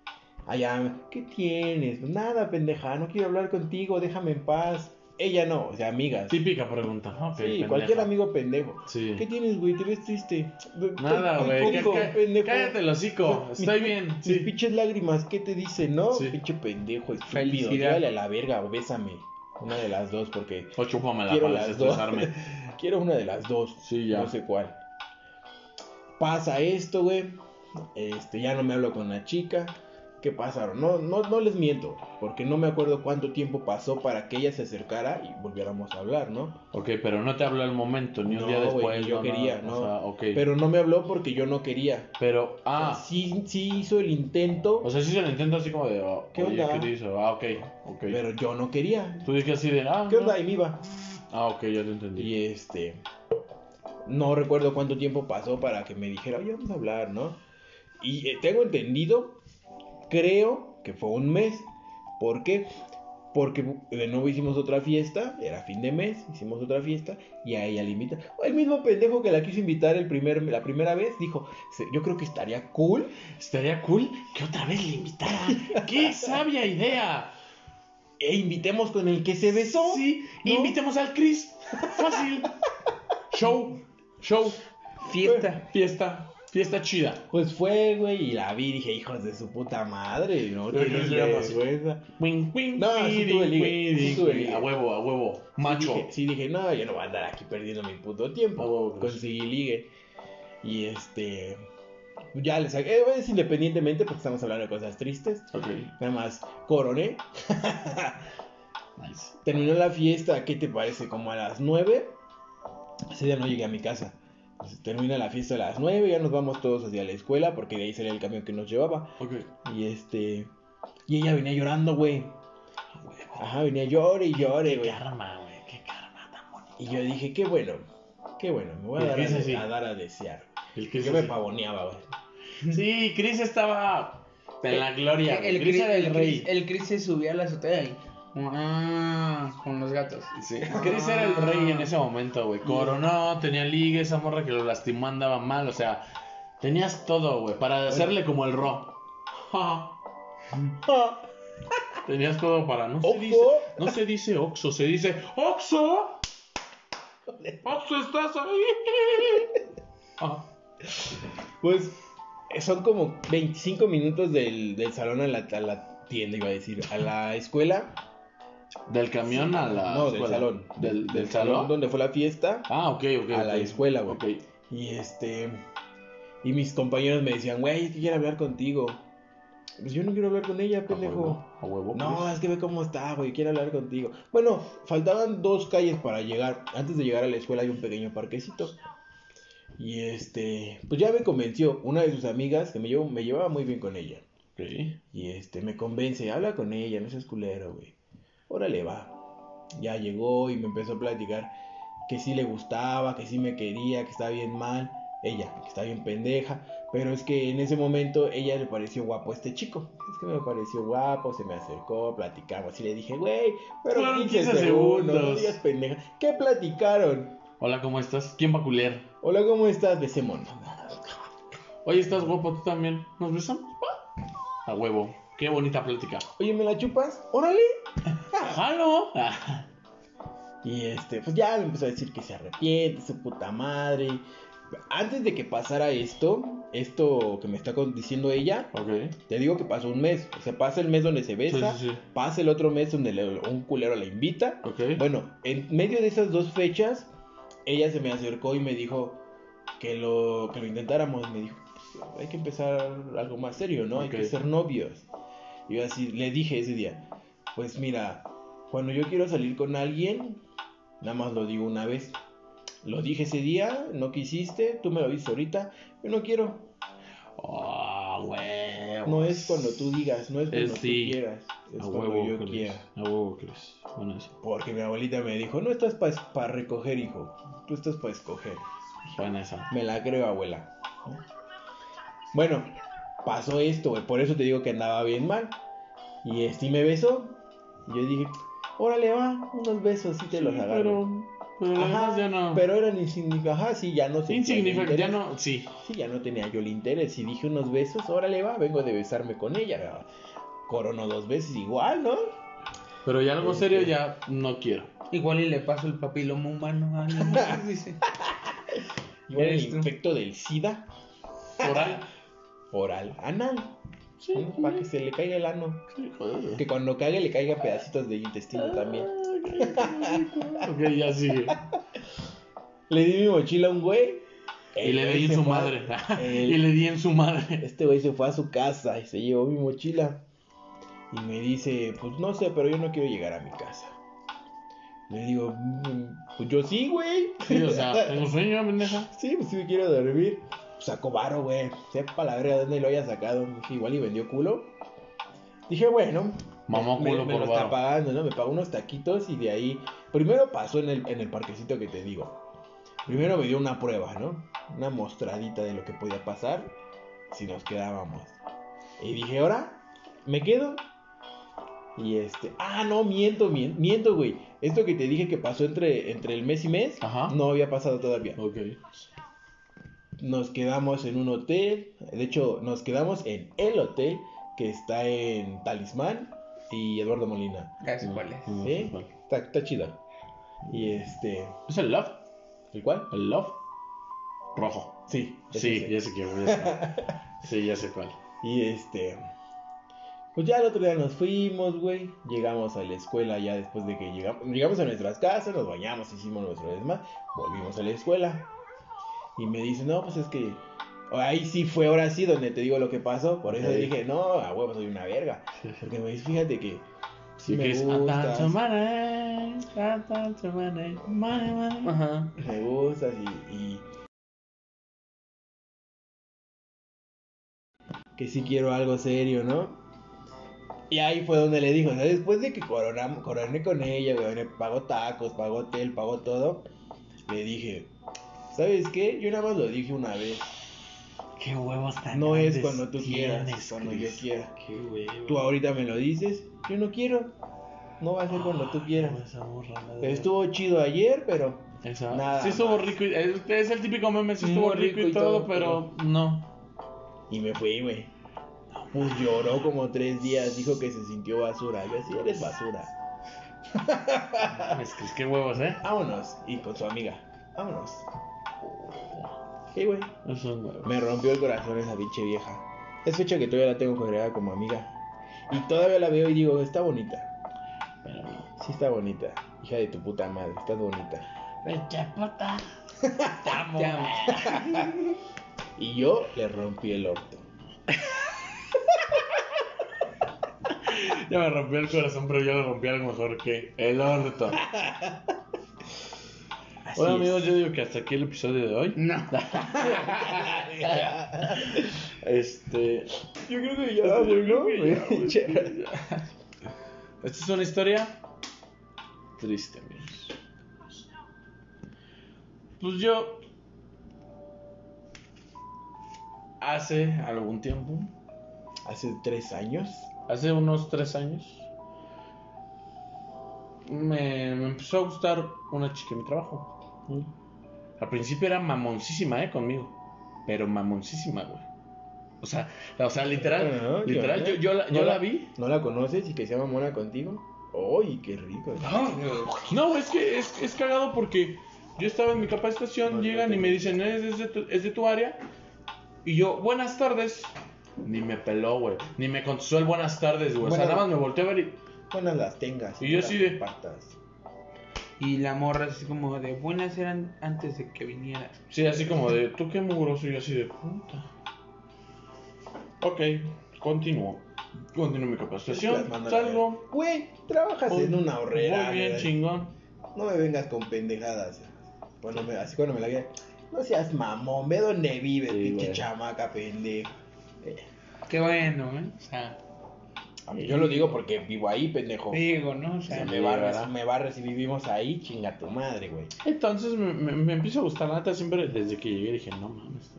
Allá, ¿qué tienes? Nada, pendeja, no quiero hablar contigo, déjame en paz. Ella no, o sea, amigas. Típica pregunta. Ok, sí, pendeja. cualquier amigo pendejo. Sí. ¿Qué tienes, güey? ¿Te ves triste? Nada, güey. Cállate el hocico. Mis Estoy bien. Mis Sí. pinches lágrimas, ¿qué te dicen, no? Sí. Pinche pendejo, estúpido. Llévale a la verga o bésame. Una de las dos, porque O chúpamela quiero para las dos. desestresarme. quiero una de las dos. Sí, ya. No sé cuál. Pasa esto, güey. Este, ya no me hablo con la chica. ¿Qué pasaron? No, no, no les miento, porque no me acuerdo cuánto tiempo pasó para que ella se acercara y volviéramos a hablar, ¿no? Ok, pero no te habló al momento, ni un No, día después. ni yo no, quería, no. O sea, ok. Pero no me habló porque yo no quería. Pero, ah, Sí, sí hizo el intento, o sea, sí se lo intento así como de, oh, ¿Qué oye, onda? ¿qué dice? Ah, ok, ok. pero yo no quería. Tú dije así de, ah, ¿Qué onda? Y me iba. Ah, ok, ya te entendí. Y este. No recuerdo cuánto tiempo pasó para que me dijera, oye, vamos a hablar, ¿no? Y eh, tengo entendido, creo que fue un mes. ¿Por qué? Porque de nuevo hicimos otra fiesta, era fin de mes, hicimos otra fiesta y a ella le invita. El mismo pendejo que la quiso invitar el primer, la primera vez dijo, "Se- yo creo que estaría cool. Estaría cool que otra vez le invitara. ¡Qué sabia idea! E invitemos con el que se besó. Sí, ¿no? invitemos al Chris. Fácil. Show, show, Fiesta. fiesta, fiesta chida. Pues fue, güey, y la vi y dije, hijos de su puta madre, no así. vergüenza. Wing, wing, No, sí wing, tuve ligue. A huevo, a huevo. Macho. Sí dije, sí dije, no, yo no voy a andar aquí perdiendo mi puto tiempo. A huevo, pues. Conseguí ligue. Y este. Ya les saqué. eh, Es independientemente porque estamos hablando de cosas tristes. Ok. Nada más coroné. Nice. Terminó la fiesta, ¿qué te parece? Como a las 9. Ese día no llegué a mi casa. Entonces, termina la fiesta a las 9, ya nos vamos todos hacia la escuela porque de ahí salía el camión que nos llevaba. Ok. Y este. Y ella venía llorando, güey. Ajá, venía llore y llore, Qué güey. karma, güey. Qué karma tan bonito. Y yo dije, qué bueno, qué bueno, me voy a ¿Y dar qué a, dar a desear. El Chris Yo me pavoneaba, güey. Sí, Chris estaba En la gloria. El, güey. Chris Chris, era el el, rey. Chris, el Chris se subía a la azotea y. Ah, con los gatos. Sí. Chris era el rey en ese momento, güey. Coronó, tenía liga, esa morra que lo lastimó andaba mal, o sea, tenías todo, güey, para hacerle como el ro. tenías todo para no se dice, no se dice Oxo, se dice Oxo. Oxo, estás ahí. Ah, Pues eh, son como 25 minutos del, del salón a la, a la tienda, iba a decir, a la escuela. Del camión a la no, del salón. Del, del salón. donde fue la fiesta. Ah, ok, ok. a la escuela, güey. Ok. Y este. Y mis compañeros me decían, güey, es que quiero hablar contigo. Pues yo no quiero hablar con ella, A pendejo. huevo, a huevo, No, pues. es que ve cómo está, güey, quiero hablar contigo. Bueno, faltaban dos calles para llegar. Antes de llegar a la escuela hay un pequeño parquecito. Y este, pues ya me convenció una de sus amigas que me, llevo, me llevaba muy bien con ella. Ok. Y este, me convence, habla con ella, no seas culero, güey. Órale, va. Ya llegó y me empezó a platicar que sí le gustaba, que sí me quería, que estaba bien mal. Ella, que está bien pendeja. Pero es que en ese momento ella le pareció guapo a este chico. Es que me pareció guapo, se me acercó, platicamos. Y le dije, güey, pero Fueron 15, 15 segundos, no segundos. digas pendeja. ¿Qué platicaron? Hola, ¿cómo estás? ¿Quién va a culear? Hola, ¿cómo estás? Besémonos. Oye, estás guapo tú también. ¿Nos besamos? A huevo. Qué bonita plática. Oye, ¿me la chupas? Órale. ¡Halo! Y este, pues ya me empezó a decir que se arrepiente, su puta madre. Antes de que pasara esto, esto que me está diciendo ella, te digo que pasó un mes. O sea, pasa el mes donde se besa, Sí, sí, sí. pasa el otro mes donde le- un culero la invita. Bueno, en medio de esas dos fechas, ella se me acercó y me dijo que lo, que lo intentáramos. Me dijo, "Pues, hay que empezar algo más serio, ¿no? Hay que ser novios. Y yo así, le dije ese día, pues mira, cuando yo quiero salir con alguien, nada más lo digo una vez. Lo dije ese día, no quisiste, tú me lo dices ahorita, yo no quiero. Huevo. No es cuando tú digas, no es cuando Es tú sí. quieras, es A cuando huevo, yo Chris. quiera. A huevo, Chris. Bueno, eso. Porque mi abuelita me dijo, no estás para recoger, hijo, tú estás para escoger. Buena esa. Me la creo, abuela. Bueno, pasó esto, güey. Por eso te digo que andaba bien mal. Y este me besó. Y yo dije, órale, va, unos besos, sí te los agarro. pero, pero Ajá, ya no. Pero eran insignificantes. Ajá, sí, ya no sé. Insignificante, ya no. Sí. Sí, ya no tenía yo el interés. Y dije unos besos, órale, va, vengo de besarme con ella. Corono dos veces igual, ¿no? Pero ya algo Este. serio ya no quiero. Igual y le paso el papiloma humano a alguien dice. Igual el infecto del SIDA Oral. oral anal. Sí. Para que se le caiga el ano. Que cuando cague le caigan pedacitos de intestino también. Ok, ya sigue. Le di mi mochila a un güey. Y le di en su madre. el- Y le di en su madre. Este güey se fue a su casa y se llevó mi mochila. Y me dice, pues no sé, pero yo no quiero llegar a mi casa. Le digo, "Mm, pues yo sí, güey. Sí, o sea, tengo sueño, pendeja. Sí, pues sí me quiero dormir. Sacó varo, güey. Sepa la verga de dónde lo haya sacado. Dije, igual y vendió culo. Dije, bueno. Mamó me, culo me por lo está pagando, ¿no? Me pagó unos taquitos y de ahí. Primero pasó en el, en el parquecito que te digo. Primero me dio una prueba, ¿no? Una mostradita de lo que podía pasar si nos quedábamos. Y dije, ahora, ¿me quedo? Y este, ah, no, miento, mien- miento, güey. Esto que te dije que pasó entre, entre el mes y mes, Ajá. no había pasado todavía. Ok. Nos quedamos en un hotel, de hecho, nos quedamos en el hotel que está en Talismán y Eduardo Molina. Ya sé cuál es. Mm, ¿Sí? Está, está chido. Y este, ¿Es el Love? ¿el cuál? ¿El Love? Rojo. Sí, Sí, ya sé quién ya sé. Sí, ya sé cuál. Y este, pues ya el otro día nos fuimos, güey. Llegamos a la escuela ya después de que llegamos, llegamos a nuestras casas, nos bañamos, hicimos nuestro desma, volvimos a la escuela. Y me dice, no, pues es que ahí sí fue ahora sí donde te digo lo que pasó. Por eso Ok. dije, no, a huevo soy una verga. Porque me dice, fíjate que sí me me gustas y, y que sí quiero algo serio, ¿no? Y ahí fue donde le dijo, o sea, después de que coronamos, coroné con ella, güey, pagó tacos, pagó hotel, pagó todo, le dije, ¿sabes qué? Yo nada más lo dije una vez. Qué huevos tan No es cuando tú quieras, es cuando yo quiera. Qué huevos. Tú ahorita me lo dices, yo no quiero. No va a ser cuando tú quieras. Pero de- estuvo chido ayer, pero nada sí estuvo más. rico. y- Es, es el típico meme, sí estuvo rico, y todo, pero no. Y me fui, güey. Pues lloró como tres días, dijo que se sintió basura. Yo así, eres basura. Es que qué huevos, ¿eh? Vámonos. Y con su amiga. Vámonos. Sí, güey. Eso es huevos. Me rompió el corazón esa pinche vieja. Es fecha que todavía la tengo agregada como amiga. Y todavía la veo y digo, está bonita. Pero. Sí está bonita. Hija de tu puta madre, estás bonita. Pinche puta. Te amo. Te amo. Y yo le rompí el orto. Ya me rompió el corazón, pero yo le rompí algo mejor que el orto. Así Bueno, amigos, yo digo que hasta aquí el episodio de hoy. No. Este. Yo creo que ya, Yo creo que ya, güey. Che. Esta es una historia triste, amigos. Pues yo. Hace algún tiempo, Hace tres años. hace unos tres años, me, me empezó a gustar una chica en mi trabajo. Al principio era mamoncísima, eh, conmigo. Pero mamoncísima, güey. O sea, o sea, literal, literal, yo, la, yo ¿No la vi. ¿No la conoces y que se llama Mona contigo? ¡Uy, qué rico! No, es que es, es cagado porque yo estaba en mi capacitación, No, llegan no y me dicen, es de, tu, es de tu área. Y yo, buenas tardes. Ni me peló, güey. Ni me contestó el buenas tardes, güey. O sea, nada más me volteé a ver y... Buenas las tengas. Y yo así de-. Y la morra así como de buenas eran antes de que vinieras. Sí, así como de, tú qué mugroso. Y yo así de, puta. Ok, continúo. Continúo mi capacitación, salgo. Güey, trabajas en una horrera. Muy bien, güey. chingón. No me vengas con pendejadas. Bueno, me- así cuando me la quedé. No seas mamón, ve dónde vives, Sí, pinche güey. chamaca, pendejo. Eh, Qué bueno, ¿eh? O sea, a mí yo lo digo porque vivo ahí, pendejo. digo, ¿no? O O sea, me barres, ¿verdad? me barres y vivimos ahí, chinga tu madre, güey. Entonces me, me, me empieza a gustar, la neta, siempre desde que llegué dije, no mames.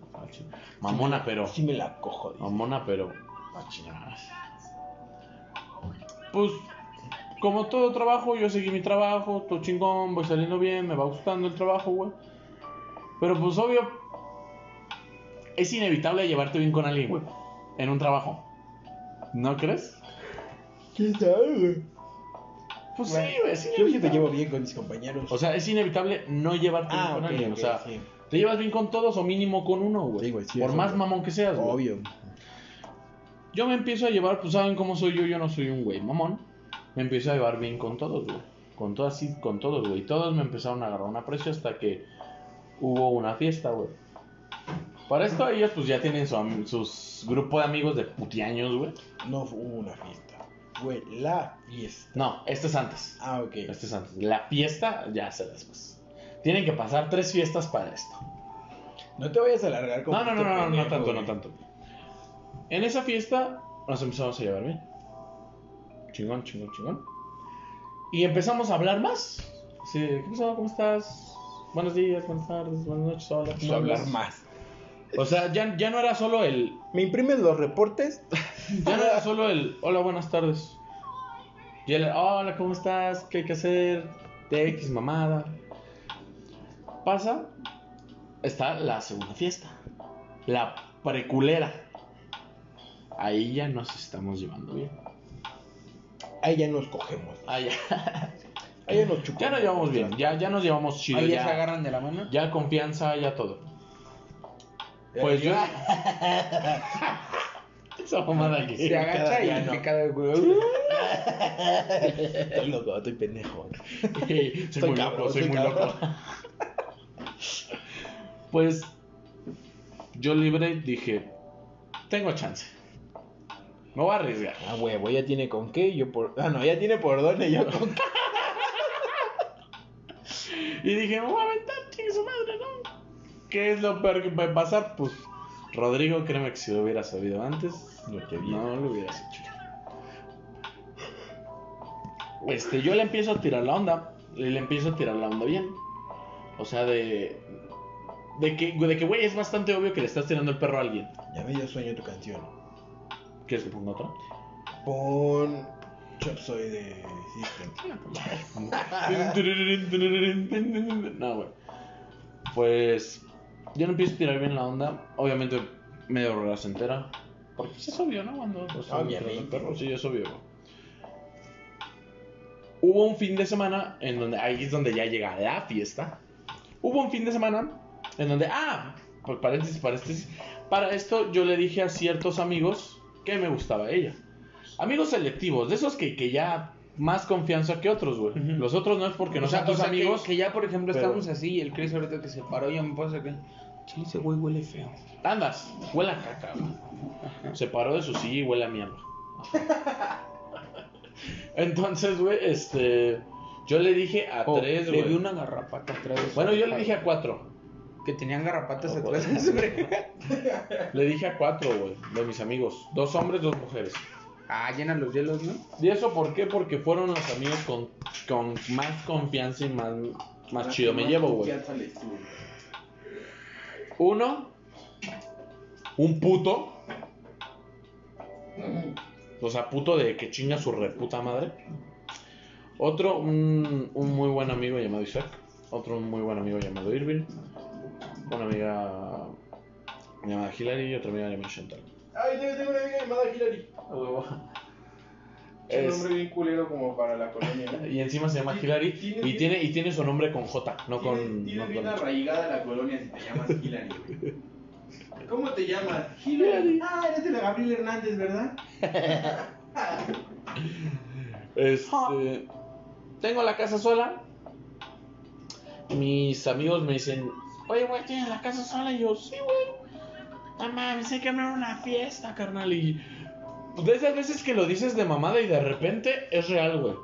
Mamona, pero... Sí me la cojo, dice. Mamona, pero. Chingadas. Pues, como todo trabajo, yo seguí mi trabajo, todo chingón, voy saliendo bien, me va gustando el trabajo, güey. Pero pues obvio, es inevitable llevarte bien con alguien, güey. En un trabajo. ¿No crees? ¿Quién sabe, güey? Pues Bueno, sí, güey, es Yo sí me inevitable. llevo bien con mis compañeros. O sea, es inevitable no llevarte bien ah, con ok, alguien. ok, o sea, sí. te llevas bien con todos o mínimo con uno, güey. Sí, güey, sí, Por más güey. mamón que seas, güey. Obvio. Yo me empiezo a llevar, pues saben cómo soy yo, yo no soy un güey mamón. Me empiezo a llevar bien con todos, güey. Con todas, sí, con todos, güey. Todos me empezaron a agarrar un aprecio hasta que hubo una fiesta, güey. Para esto ellos pues ya tienen su sus grupo de amigos de putiaños, güey. No hubo una fiesta. Fue la fiesta. No, este es antes. Ah, ok. Este es antes. La fiesta ya se después. Tienen que pasar tres fiestas para esto. No te vayas a alargar como No, no, no, este no, no, no pendejo, tanto, güey. no tanto. En esa fiesta nos empezamos a llevar bien. Chingón, chingón, chingón. Y empezamos a hablar más. De, ¿qué pasó? ¿Cómo estás? Buenos días, buenas tardes, buenas noches, hola. Empezó a hablar más. O sea, ya, ya no era solo el. ¿Me imprimes los reportes? Ya no era solo el hola, buenas tardes. Y el hola, ¿cómo estás? ¿Qué hay que hacer? De X mamada. Pasa. Está la segunda fiesta. La preculera. Ahí ya nos estamos llevando bien. Ahí ya nos cogemos. Ah, ya. Ahí ya nos chupamos. Ya nos llevamos bien. Ya, ya nos llevamos chido. ahí ya Ya, se agarran de la mano. ya confianza, ya todo. Pues yo. Esa mamada que. Se agacha y no. se cada güey. Estoy loco, estoy pendejo. soy Estoy muy cabrón, loco, soy muy cabrón. loco. Pues yo libre dije, tengo chance. Me voy a arriesgar. Ah, huevo, ya tiene con qué, yo por... Ah, no, ya tiene por dónde, yo con qué. Y dije, me voy a aventar, chingue su madre, ¿no? ¿Qué es lo peor que puede pasar? Pues, Rodrigo, créeme que si lo hubiera sabido antes, No lo hubieras hecho. Este, yo le empiezo a tirar la onda. Le empiezo a tirar la onda bien. O sea, de. De que, de que, güey, es bastante obvio que le estás tirando el perro a alguien. Ya me dio sueño tu canción. ¿Quieres que ponga otra? Pon Chop Soy de System. no, güey. Pues yo no empiezo a tirar bien la onda. Obviamente, medio se entera. Porque es obvio, ¿no? Cuando pues, Obviamente. el perro, sí, es obvio. Hubo un fin de semana en donde ahí es donde ya llega la fiesta. Hubo un fin de semana en donde, ah, por paréntesis, paréntesis. Para esto yo le dije a ciertos amigos que me gustaba ella. Amigos selectivos, de esos que, que ya más confianza que otros, güey. Ujú. Los otros no es porque no o sea, sean tus o sea, que- amigos. Que, ya, por ejemplo, pero- estamos así y el Chris ahorita que se paró, yo me puedo sacar. Chile, ese güey huele feo. Andas, huele a caca, güey. Se paró de su silla y huele a mierda. Entonces, güey, este. Yo le dije a Oh, tres, le vi güey. una garrapata atrás. Bueno, yo le dije a cuatro. Que tenían garrapatas Oh, atrás de su oreja. Le dije a cuatro, güey, de mis amigos. Dos hombres, dos mujeres. Ah, llenan los hielos, ¿no? ¿Y eso por qué? Porque fueron los amigos con, con más confianza y más, más chido me llevo, güey. Uno, un puto. O sea, puto de que chinga su reputa madre. Otro, un, un muy buen amigo llamado Isaac. Otro, un muy buen amigo llamado Irving. Una amiga llamada Hilary y otra amiga llamada Chantal. Ay, yo tengo una amiga llamada Hilary. Es un nombre bien culero como para la colonia. ¿no? y encima se llama Y- Hilary tiene- y tiene, y tiene su nombre con J, no con. Tienes, no tienes bien con- arraigada la colonia si te llamas Hillary, güey. ¿Cómo te llamas? Hillary. Ah, eres de la Gabriel Hernández, ¿verdad? Este, tengo la casa sola. Mis amigos me dicen, oye, güey, ¿tienes la casa sola? Y yo, sí, güey. No mames, hay que armar una fiesta, carnal. Y de esas veces que lo dices de mamada y de repente es real, güey.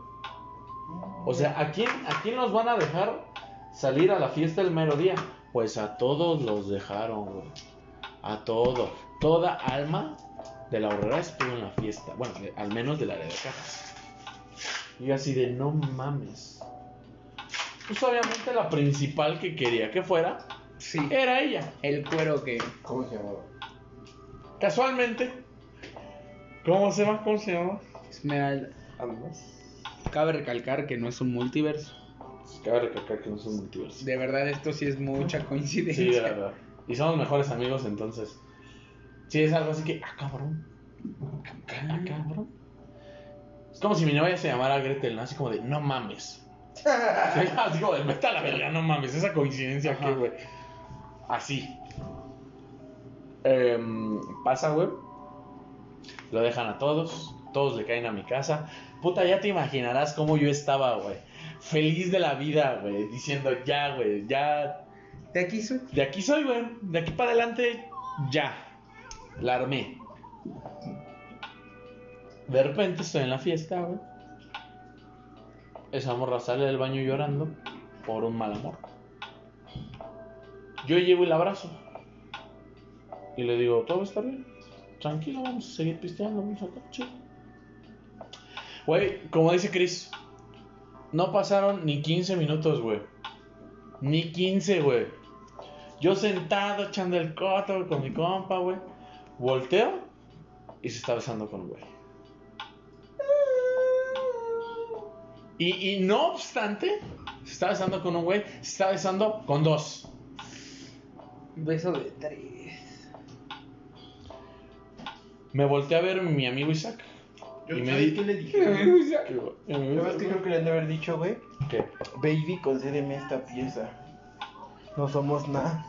O sea, ¿a quién, ¿a quién nos van a dejar salir a la fiesta el mero día? Pues a todos los dejaron, güey. A todos. Toda alma de la horrera estuvo en la fiesta. Bueno, de- al menos del área de cajas. Y así de no mames. Pues obviamente la principal que quería que fuera Sí. era ella. El cuero que. ¿Cómo se llamaba? Casualmente. ¿Cómo se llama? ¿Cómo se llama? Esmeralda. Cabe recalcar que no es un multiverso. Cabe recalcar que no son multiverso. De verdad, esto sí es mucha coincidencia. Sí, de verdad. Y somos mejores amigos, entonces. Sí, es algo así que. Ah, cabrón. Ah, cabrón. Es como si mi novia se llamara Gretel, ¿no? Así como de, no mames. Sí, así como de, vete a la verga, no mames. Esa coincidencia Ajá. que, güey. Así. Em, pasa, güey. Lo dejan a todos. Todos le caen a mi casa. Puta, ya te imaginarás cómo yo estaba, güey. Feliz de la vida, güey. Diciendo, ya, güey, ya ¿De aquí soy? de aquí soy, güey. De aquí para adelante, ya. La armé. De repente estoy en la fiesta, güey. Esa morra sale del baño llorando por un mal amor. Yo llego y la abrazo. Y le digo, todo está bien. Tranquilo, vamos a seguir pisteando, vamos a estar chido. Güey, como dice Chris, no pasaron ni 15 minutos, güey. Ni 15, güey. Yo sentado echando el coto con mi compa, güey. Volteo y se está besando con güey. Y, y no obstante, se está besando con un güey, se está besando con dos. Beso de tres. Me volteé a ver mi amigo Isaac. Yo, Y me ¿sabes di- qué le dije? ¿Qué, güey? ¿Sabes qué creo que le han de haber dicho, güey? ¿Qué? Baby, concédeme esta pieza. No somos nada.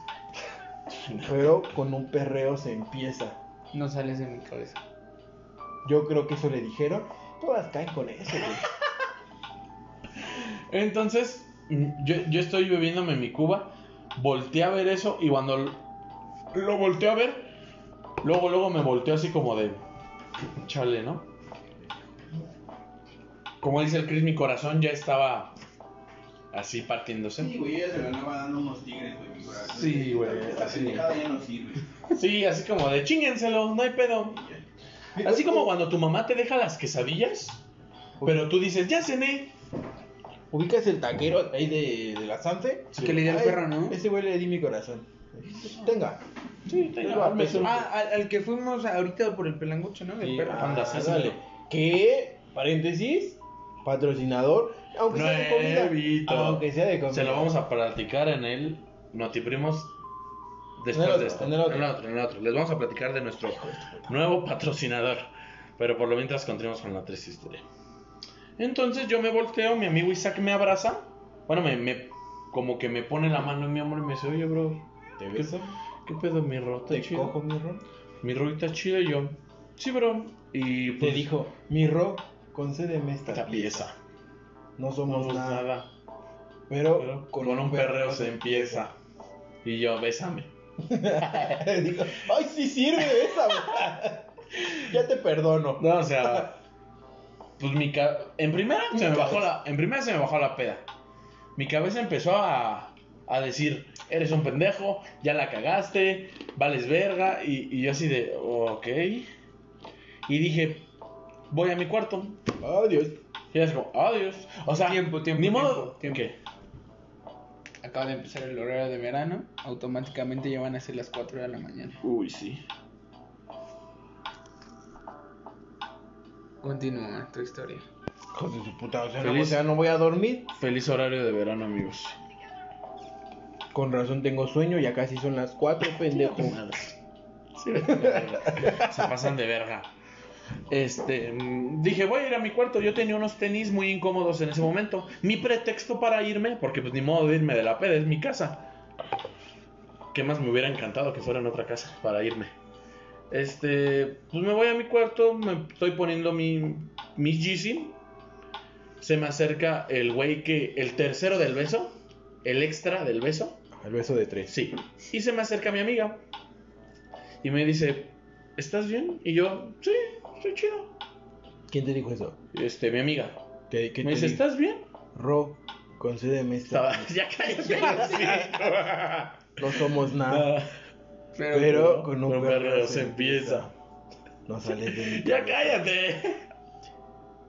Pero con un perreo se empieza. No sales de mi cabeza. Yo creo que eso le dijeron. Todas caen con eso, güey. Entonces, mm, yo, yo estoy bebiéndome mi cuba, volteé a ver eso y cuando lo volteé a ver, luego, luego me volteó así como de, chale, ¿no? Como dice el Chris, mi corazón ya estaba así partiéndose. Sí, güey, ella se la andaba dando unos tigres, güey, mi corazón. Sí, güey, Esta así. pendejada ya no sirve. Sí, así como de, chíngenselo, no hay pedo. Así como cuando tu mamá te deja las quesadillas, pero tú dices, ya cené. ¿Ubicas el taquero ahí de, de la Sanfe? Que le di al Ay, perro, ¿no? Ese güey le di mi corazón. Tenga. Sí, tenga, Ah, al, al que fuimos ahorita por el pelangocho, ¿no? El Sí, perro. ah, Anda, sí, dale. Que, paréntesis, patrocinador, aunque sea de comida. Aunque sea de comida. Se lo vamos a platicar en el Notiprimos después En el de otro, esto. en el otro. En el otro, en el otro. Les vamos a platicar de nuestro nuevo patrocinador. Pero por lo mientras continuamos con la triste historia. Entonces yo me volteo, mi amigo Isaac me abraza. Bueno, me, me- como que me pone la mano en mi hombro y me dice, oye, bro, ¿Te ¿qué, beso? qué pedo, mi ro? ¿Está ¿Te chido? cojo, mi ro? Mi ro está chido y yo, sí, bro. Y Te pues, dijo, mi ro, concédeme esta, esta pieza. No No somos nada. nada. Pero, Pero con, un perreo se empieza. Y yo, bésame. Digo, ay, sí sirve esa, güey. Ya te perdono. No, o sea, pues mi ca- en primera se me bajó la en primera se me bajó la peda. Mi cabeza empezó a, a decir, eres un pendejo, ya la cagaste, vales verga y, y yo así de, ok. Y dije, voy a mi cuarto. Adiós. Y es como, adiós. O sea, Tiempo, tiempo, ni tiempo, modo. tiempo. ¿Qué? Acaba de empezar el horario de verano. Automáticamente ya van a ser las 4 de la mañana. Uy, sí. Continúa tu historia. Hijo de su puta, o sea, no, Feliz. o sea, no voy a dormir. Feliz horario de verano, amigos. Con razón tengo sueño, ya casi son las 4, pendejo. Sí. Se pasan de verga. Este, mm, dije, voy a ir a mi cuarto. Yo tenía unos tenis muy incómodos en ese momento. Mi pretexto para irme, porque pues ni modo de irme de la peda, es mi casa. ¿Qué más me hubiera encantado que fuera en otra casa para irme? Este, pues me voy a mi cuarto, me estoy poniendo mi, Yeezy. Se me acerca el güey que, el tercero del beso, el extra del beso. El beso de tres. Sí. Y se me acerca mi amiga. Y me dice, ¿estás bien? Y yo, sí, estoy chido. ¿Quién te dijo eso? Este, mi amiga. ¿Qué, qué Me te dice, dijo? ¿estás bien? Ro, concédeme esta. Ya cállate. No somos nada. Pero, con un perreo se empieza. No sales de mi Ya cállate.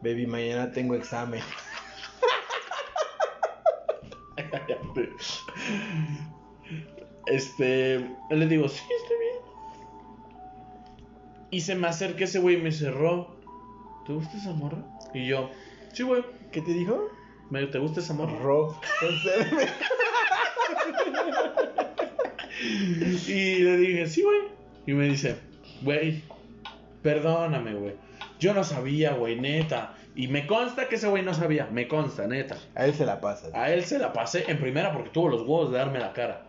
Baby, mañana tengo examen. Cállate. Este, le digo, sí, estoy bien. Y se me acerca ese güey y me cerró. ¿Te gusta esa morra? Y yo, sí, güey. ¿Qué te dijo? ¿Me- ¿Te gusta esa morra? Ro. Y le dije, sí, güey. Y me dice, güey, perdóname, güey. Yo no sabía, güey, neta. Y me consta que ese güey no sabía, me consta, neta. A él se la pasa. A él se la pasé en primera porque tuvo los huevos de darme la cara.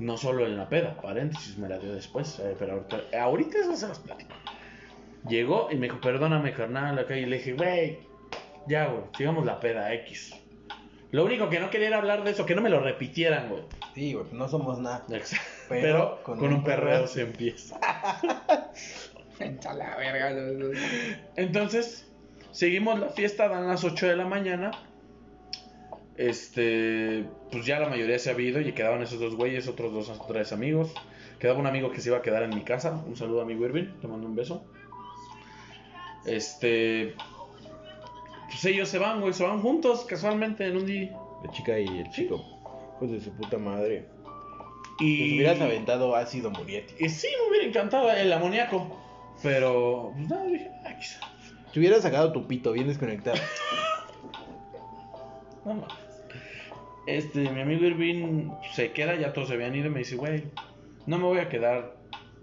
No solo en la peda, paréntesis, me la dio después. eh, pero ahorita, ahorita eso se las platico. Llegó y me dijo, perdóname, carnal, acá. Y le dije, güey, ya, güey, sigamos la peda X. Lo único que no quería era hablar de eso, que no me lo repitieran, güey. Sí, güey, no somos nada. Exacto. Pero Pero, con con, un perreo perreo. se empieza. La verga. Entonces, seguimos la fiesta, dan las 8 de la mañana. Este, pues ya la mayoría se había ido y quedaban esos dos güeyes, otros dos o tres amigos. Quedaba un amigo que se iba a quedar en mi casa. Un saludo a amigo Irving, te mando un beso. Este, pues ellos se van, güey, se van juntos casualmente en un día. La chica y el chico. Pues de su puta madre. Y Si hubieras aventado ácido murieti. y sí, me hubiera encantado el amoníaco. Pero, pues nada, dije, "Ah, quizá". Si hubieras sacado tu pito bien desconectado. No mames. Este, mi amigo Irving se queda, ya todos se habían ido y me dice, güey, no me voy a quedar.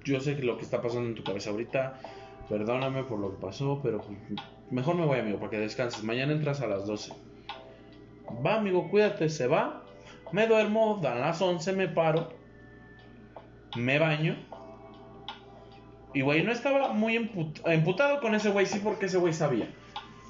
Yo sé lo que está pasando en tu cabeza ahorita. Perdóname por lo que pasó, pero mejor me voy, amigo, para que descanses. Mañana entras a las 12. Va, amigo, cuídate, se va. Me duermo, dan las 11, me paro. Me baño. Y, güey, no estaba muy emput- emputado con ese güey, sí, porque ese güey sabía.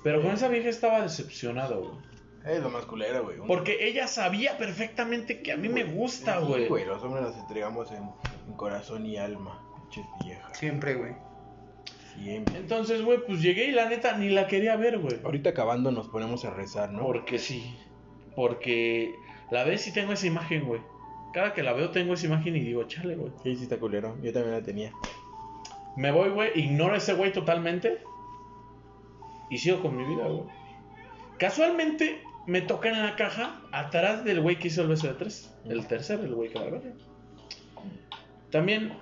Pero con esa vieja estaba decepcionado, güey. Es lo más culero, güey. Un- Porque ella sabía perfectamente que a mí me gusta, Sí, güey. güey, los hombres nos entregamos en, en corazón y alma. Pinches viejas. Siempre, güey. Siempre. Entonces, güey, pues llegué y la neta ni la quería ver, güey. Ahorita acabando nos ponemos a rezar, ¿no? Porque sí. Porque la vez sí tengo esa imagen, güey. Cada que la veo tengo esa imagen y digo, chale, güey. Sí, sí está culero. Yo también la tenía. Me voy, güey, ignoro a ese güey totalmente. Y sigo con mi vida, güey. Casualmente me toca en la caja atrás del güey que hizo el beso de tres. El tercero, el güey que va a ver. También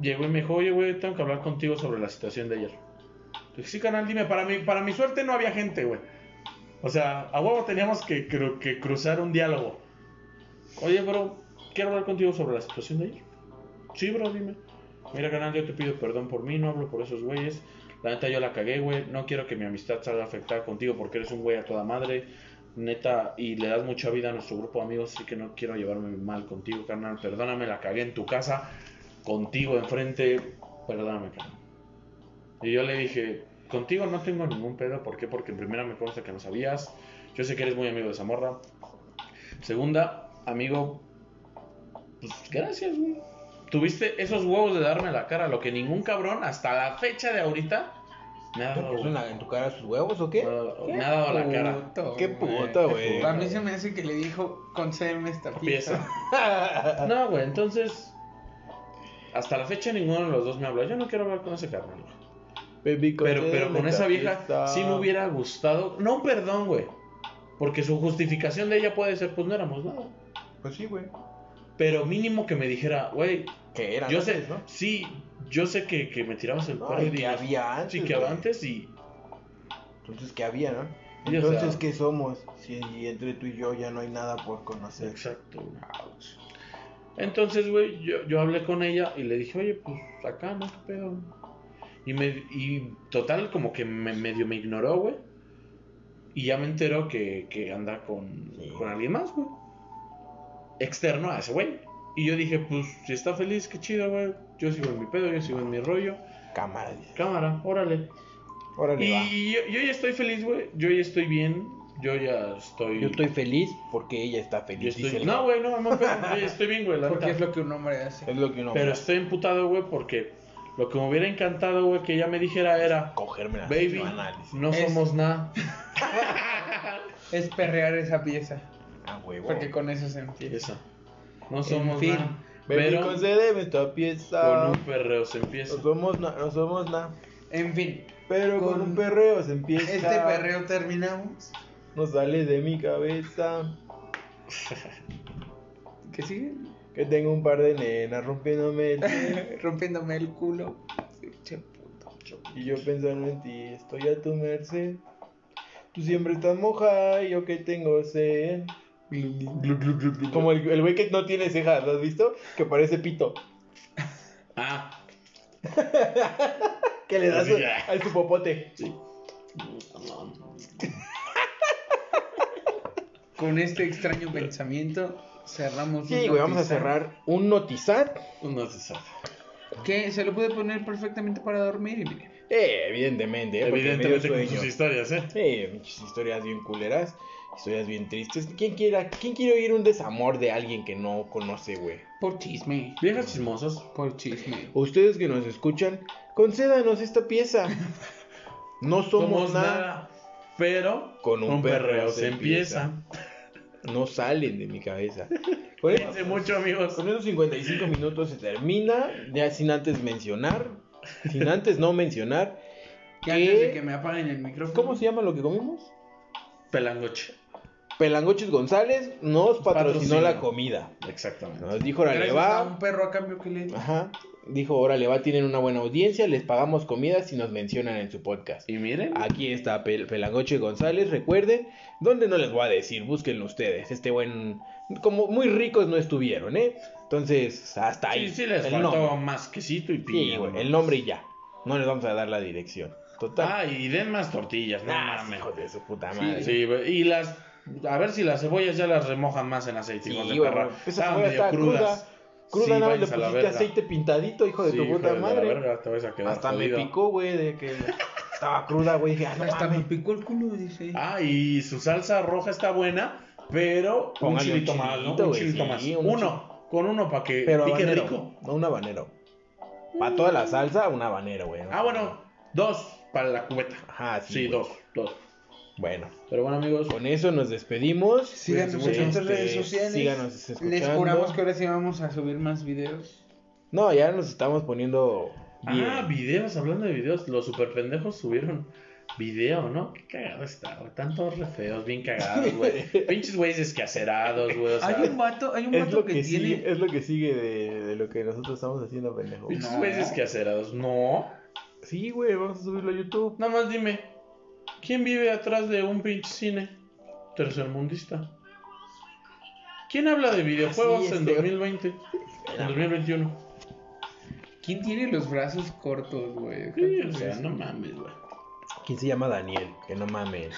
llegó y me dijo, oye, güey, tengo que hablar contigo sobre la situación de ayer. Dije, sí, canal, dime, para mi, para mi suerte no había gente, güey. O sea, a huevo teníamos que, cru- que cruzar un diálogo. Oye, bro, quiero hablar contigo sobre la situación de ayer. Sí, bro, dime. Mira, canal, yo te pido perdón por mí, no hablo por esos güeyes. La neta, yo la cagué, güey. No quiero que mi amistad salga afectada contigo porque eres un güey a toda madre. Neta, y le das mucha vida a nuestro grupo de amigos, así que no quiero llevarme mal contigo, carnal. Perdóname, la cagué en tu casa, contigo enfrente. Perdóname, carnal. Y yo le dije, contigo no tengo ningún pedo. ¿Por qué? Porque en primera me consta que no sabías. Yo sé que eres muy amigo de Zamorra. Segunda, amigo, pues gracias, güey. Tuviste esos huevos de darme la cara, lo que ningún cabrón hasta la fecha de ahorita me ha ¿Te en, la- en tu cara sus huevos o qué? me ha dado- me ha dado la cara. Puto, Qué puto, güey. A mí se me hace que le dijo, concédeme esta pieza. Pieza. No, güey, entonces. Hasta la fecha ninguno de los dos me habló. Yo no quiero hablar con ese carnal. Baby, Pero, pero con esa vieja fiesta. sí me hubiera gustado. No, perdón, güey. Porque su justificación de ella puede ser, pues no éramos nada. Pues sí, güey. Pero mínimo que me dijera, güey, Que era yo antes, sé, ¿no? sí, yo sé que, que me tirabas el No, perro y que había antes, Sí, que güey. antes y. Entonces, ¿qué había, no? O Entonces, sea- ¿qué somos? Si entre tú y yo ya no hay nada por conocer. Exacto. Entonces, güey, yo, yo hablé con ella y le dije, oye, pues acá, ¿no? ¿Qué pedo? Y, me, y total, como que me, medio me ignoró, güey. Y ya me enteró que, que anda con, Sí. con alguien más, güey. Externo a ese güey. Y yo dije, pues, si está feliz, qué chido, güey. Yo sigo en mi pedo, yo sigo en mi rollo. Cámara, dice. Cámara, órale. Órale, va. Y yo, yo ya estoy feliz, güey. Yo ya estoy bien. Yo ya estoy. Yo estoy feliz porque ella está feliz. yo estoy- No, güey, no, no, pero yo ya estoy bien, güey. Porque neta. es lo que un hombre hace. Es lo que uno Pero estoy emputado, güey, porque lo que me hubiera encantado, güey, que ella me dijera era, cogerme la baby, no Es- somos nada. Es perrear esa pieza. Ah, huevo. Porque con eso se empieza. Esa. No somos fin. nada. Baby, Pero concédeme esta pieza. con un perreo se empieza. No somos nada, no somos nada. En fin, Pero con, Con un perreo se empieza. este perreo terminamos. No sale de mi cabeza. ¿Qué sigue? Que tengo un par de nenas rompiéndome el. Rompiéndome el culo. Che puto. Y yo pensando en ti, estoy a tu merced. Tú siempre estás moja y yo que tengo sed. Como el el güey que no tiene cejas, ¿lo has visto? Que parece pito. Ah, Que le das al su popote. sí. Con este extraño pensamiento cerramos Sí, un güey, vamos a cerrar un notizar. No se sabe. Que se lo puede poner perfectamente para dormir y mire. Eh, evidentemente, eh, Evidentemente con sus historias, ¿eh? Sí, muchas historias bien culeras, historias bien tristes. ¿Quién, quiera, ¿Quién quiere oír un desamor de alguien que no conoce, güey? Por chisme. Viejas chismosas. Por chisme. Ustedes que nos escuchan, concédanos esta pieza. No somos, Somos nada. nada. Pero Con un perreo se empieza. No salen de mi cabeza. Con, eso- mucho, amigos. con esos 55 minutos se termina, ya sin antes mencionar, sin antes no mencionar. Y antes de que- que me apaguen el micrófono. ¿Cómo se llama lo que comimos? Pelangoche. Pelangoches González nos patrocinó Patrocina. la comida. Exactamente. Nos dijo, órale, Gracias a un va. perro a cambio que le. Ajá. Dijo, órale, va, tienen una buena audiencia, les pagamos comida si nos mencionan en su podcast. Y miren. Aquí está Pel- Pelangoche González, recuerden, donde no les voy a decir, búsquenlo ustedes. Este buen, como muy ricos no estuvieron, ¿eh? Entonces, hasta ahí. Sí, sí les el faltó nombre. más quesito y Sí, piña. güey, ¿no? el nombre y ya. No les vamos a dar la dirección. Total. Ah, y den más tortillas, no Ah, mames. hijo de su puta Sí, madre. Sí, güey, y las. A ver si las cebollas ya las remojan más en aceite. Sí, hijos de perra. Estaban medio está cruda. Cruda, Sí, nada más le váyanse a la pusiste aceite pintadito, hijo de Sí, tu puta de la madre. verga, te vas a quedar Hasta jodido. me picó, güey, de que estaba cruda, güey. Dije, ah, no Hasta me picó el culo, dice. Ah, y su salsa roja está buena, pero un Póngale un chilito más, ¿no? chilito, Un chilito sí, más. un Uno, con uno para que Pero pique habanero, rico. no un habanero. Para toda la salsa, un habanero, güey. ¿no? Ah, bueno, dos para la cubeta. Ajá, sí. Sí, güey. dos, dos. Bueno, Pero bueno, amigos, con eso nos despedimos. Síganos Cuídense en mucho. nuestras redes Este, sociales. síganos escuchando. Les juramos que ahora sí vamos a subir más videos. No, ya nos estamos poniendo bien. Ah, videos, hablando de videos, los super pendejos subieron Video, ¿no? Qué cagado está, güey. Tantos re feos, bien cagados, güey. Pinches güeyes descacerados, güey. O sea, Hay un vato, hay un Es vato lo que, que, tiene. sigue, es lo que sigue de, de lo que nosotros estamos haciendo, pendejo. pinches No. güeyes descacerados. No. Sí, güey, vamos a subirlo a YouTube. Nada más dime, ¿quién vive atrás de un pinche cine tercermundista? ¿Quién habla de videojuegos en este- 2020? En 2021. ¿Quién tiene los brazos cortos, güey? Sí, o sea, no mames, güey. ¿Quién se llama Daniel? Que no mames.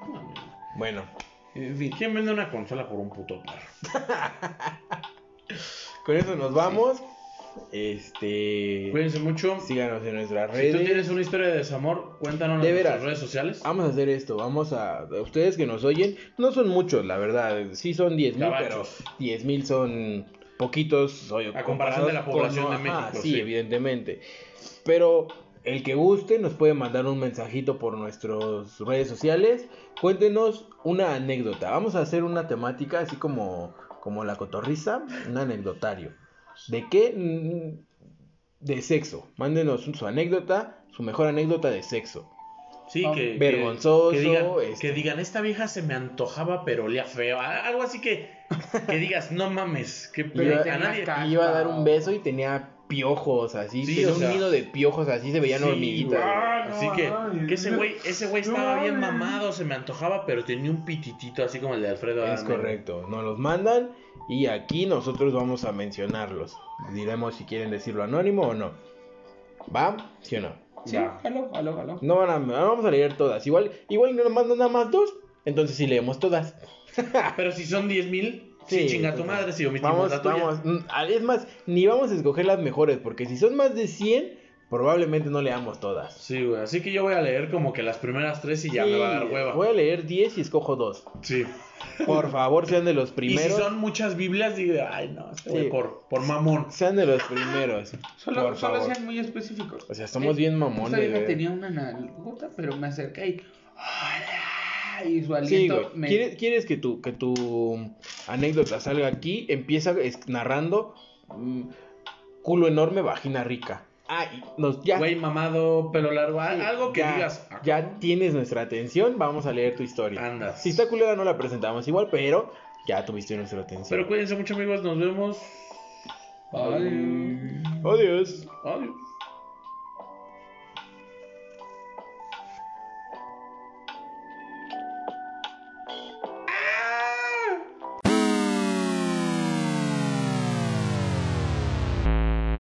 No mames. Bueno, En fin. ¿Quién vende una consola por un puto par? con eso nos vamos. Este. Cuídense mucho. Síganos en nuestras Si redes. tú tienes una historia de desamor, cuéntanos De en veras. nuestras redes sociales. Vamos a hacer esto, vamos a... Ustedes que nos oyen, no son muchos, la verdad, sí son 10 mil, pero Gabachos. 10 mil son poquitos. A comparación de la población de México, sí, sí. evidentemente. Pero el que guste nos puede mandar un mensajito por nuestras redes sociales. Cuéntenos una anécdota. Vamos a hacer una temática así como, como la cotorriza, un anecdotario. ¿De qué? Mm, De sexo. Mándenos su anécdota, su mejor anécdota de sexo. Sí, Ah, que, vergonzoso, Que, digan, este. que digan, esta vieja se me antojaba, pero olía feo. Algo así que, que digas, no mames. Que Pero a nadie. Iba a dar un beso y tenía piojos así. Sí, tenía o un sea, nido de piojos así, se veían Sí, hormiguitas. güey. Así que, que ese güey, ese güey estaba bien mamado, se me antojaba, pero tenía un pititito así como el de Alfredo. Es correcto. Nos los mandan y aquí nosotros vamos a mencionarlos. Diremos si quieren decirlo anónimo o no. ¿Va? ¿Sí o no? Sí, jalo, jalo, jalo. No van a, no vamos a leer todas. Igual, igual no nos mandan nada más dos. Entonces sí leemos todas. Pero si son 10 mil, sí, chinga tu madre si omitimos Vamos, la tuya. vamos. mm, Es más, ni vamos a escoger las mejores. Porque si son más de 100, probablemente no leamos todas. Sí, güey. Así que yo voy a leer como que las primeras tres y ya Sí, me va a dar hueva. Voy a leer 10 y escojo dos. Sí. Por favor, sean de los Y primeros. si son muchas Biblias, digo, ay, no, este Sí. por, por mamón. Sean de los primeros. Solo, por solo favor. sean muy específicos. O sea, somos Eh, bien Esta mamones. vieja güey. tenía una nalgota, pero me acerqué y. ¡Hola! Y su Sí, aliento me. ¿Quieres, quieres que, tu, que tu anécdota salga aquí? Empieza narrando mm, culo enorme, vagina rica. Ah, y nos, ya, Güey mamado, pelo largo, sí, algo que ya, digas. Ya tienes nuestra atención, vamos a leer tu historia. Andas. Si está culera no la presentamos igual, pero ya tuviste nuestra atención. Pero cuídense mucho, amigos. Nos vemos. Ay. Adiós. Adiós.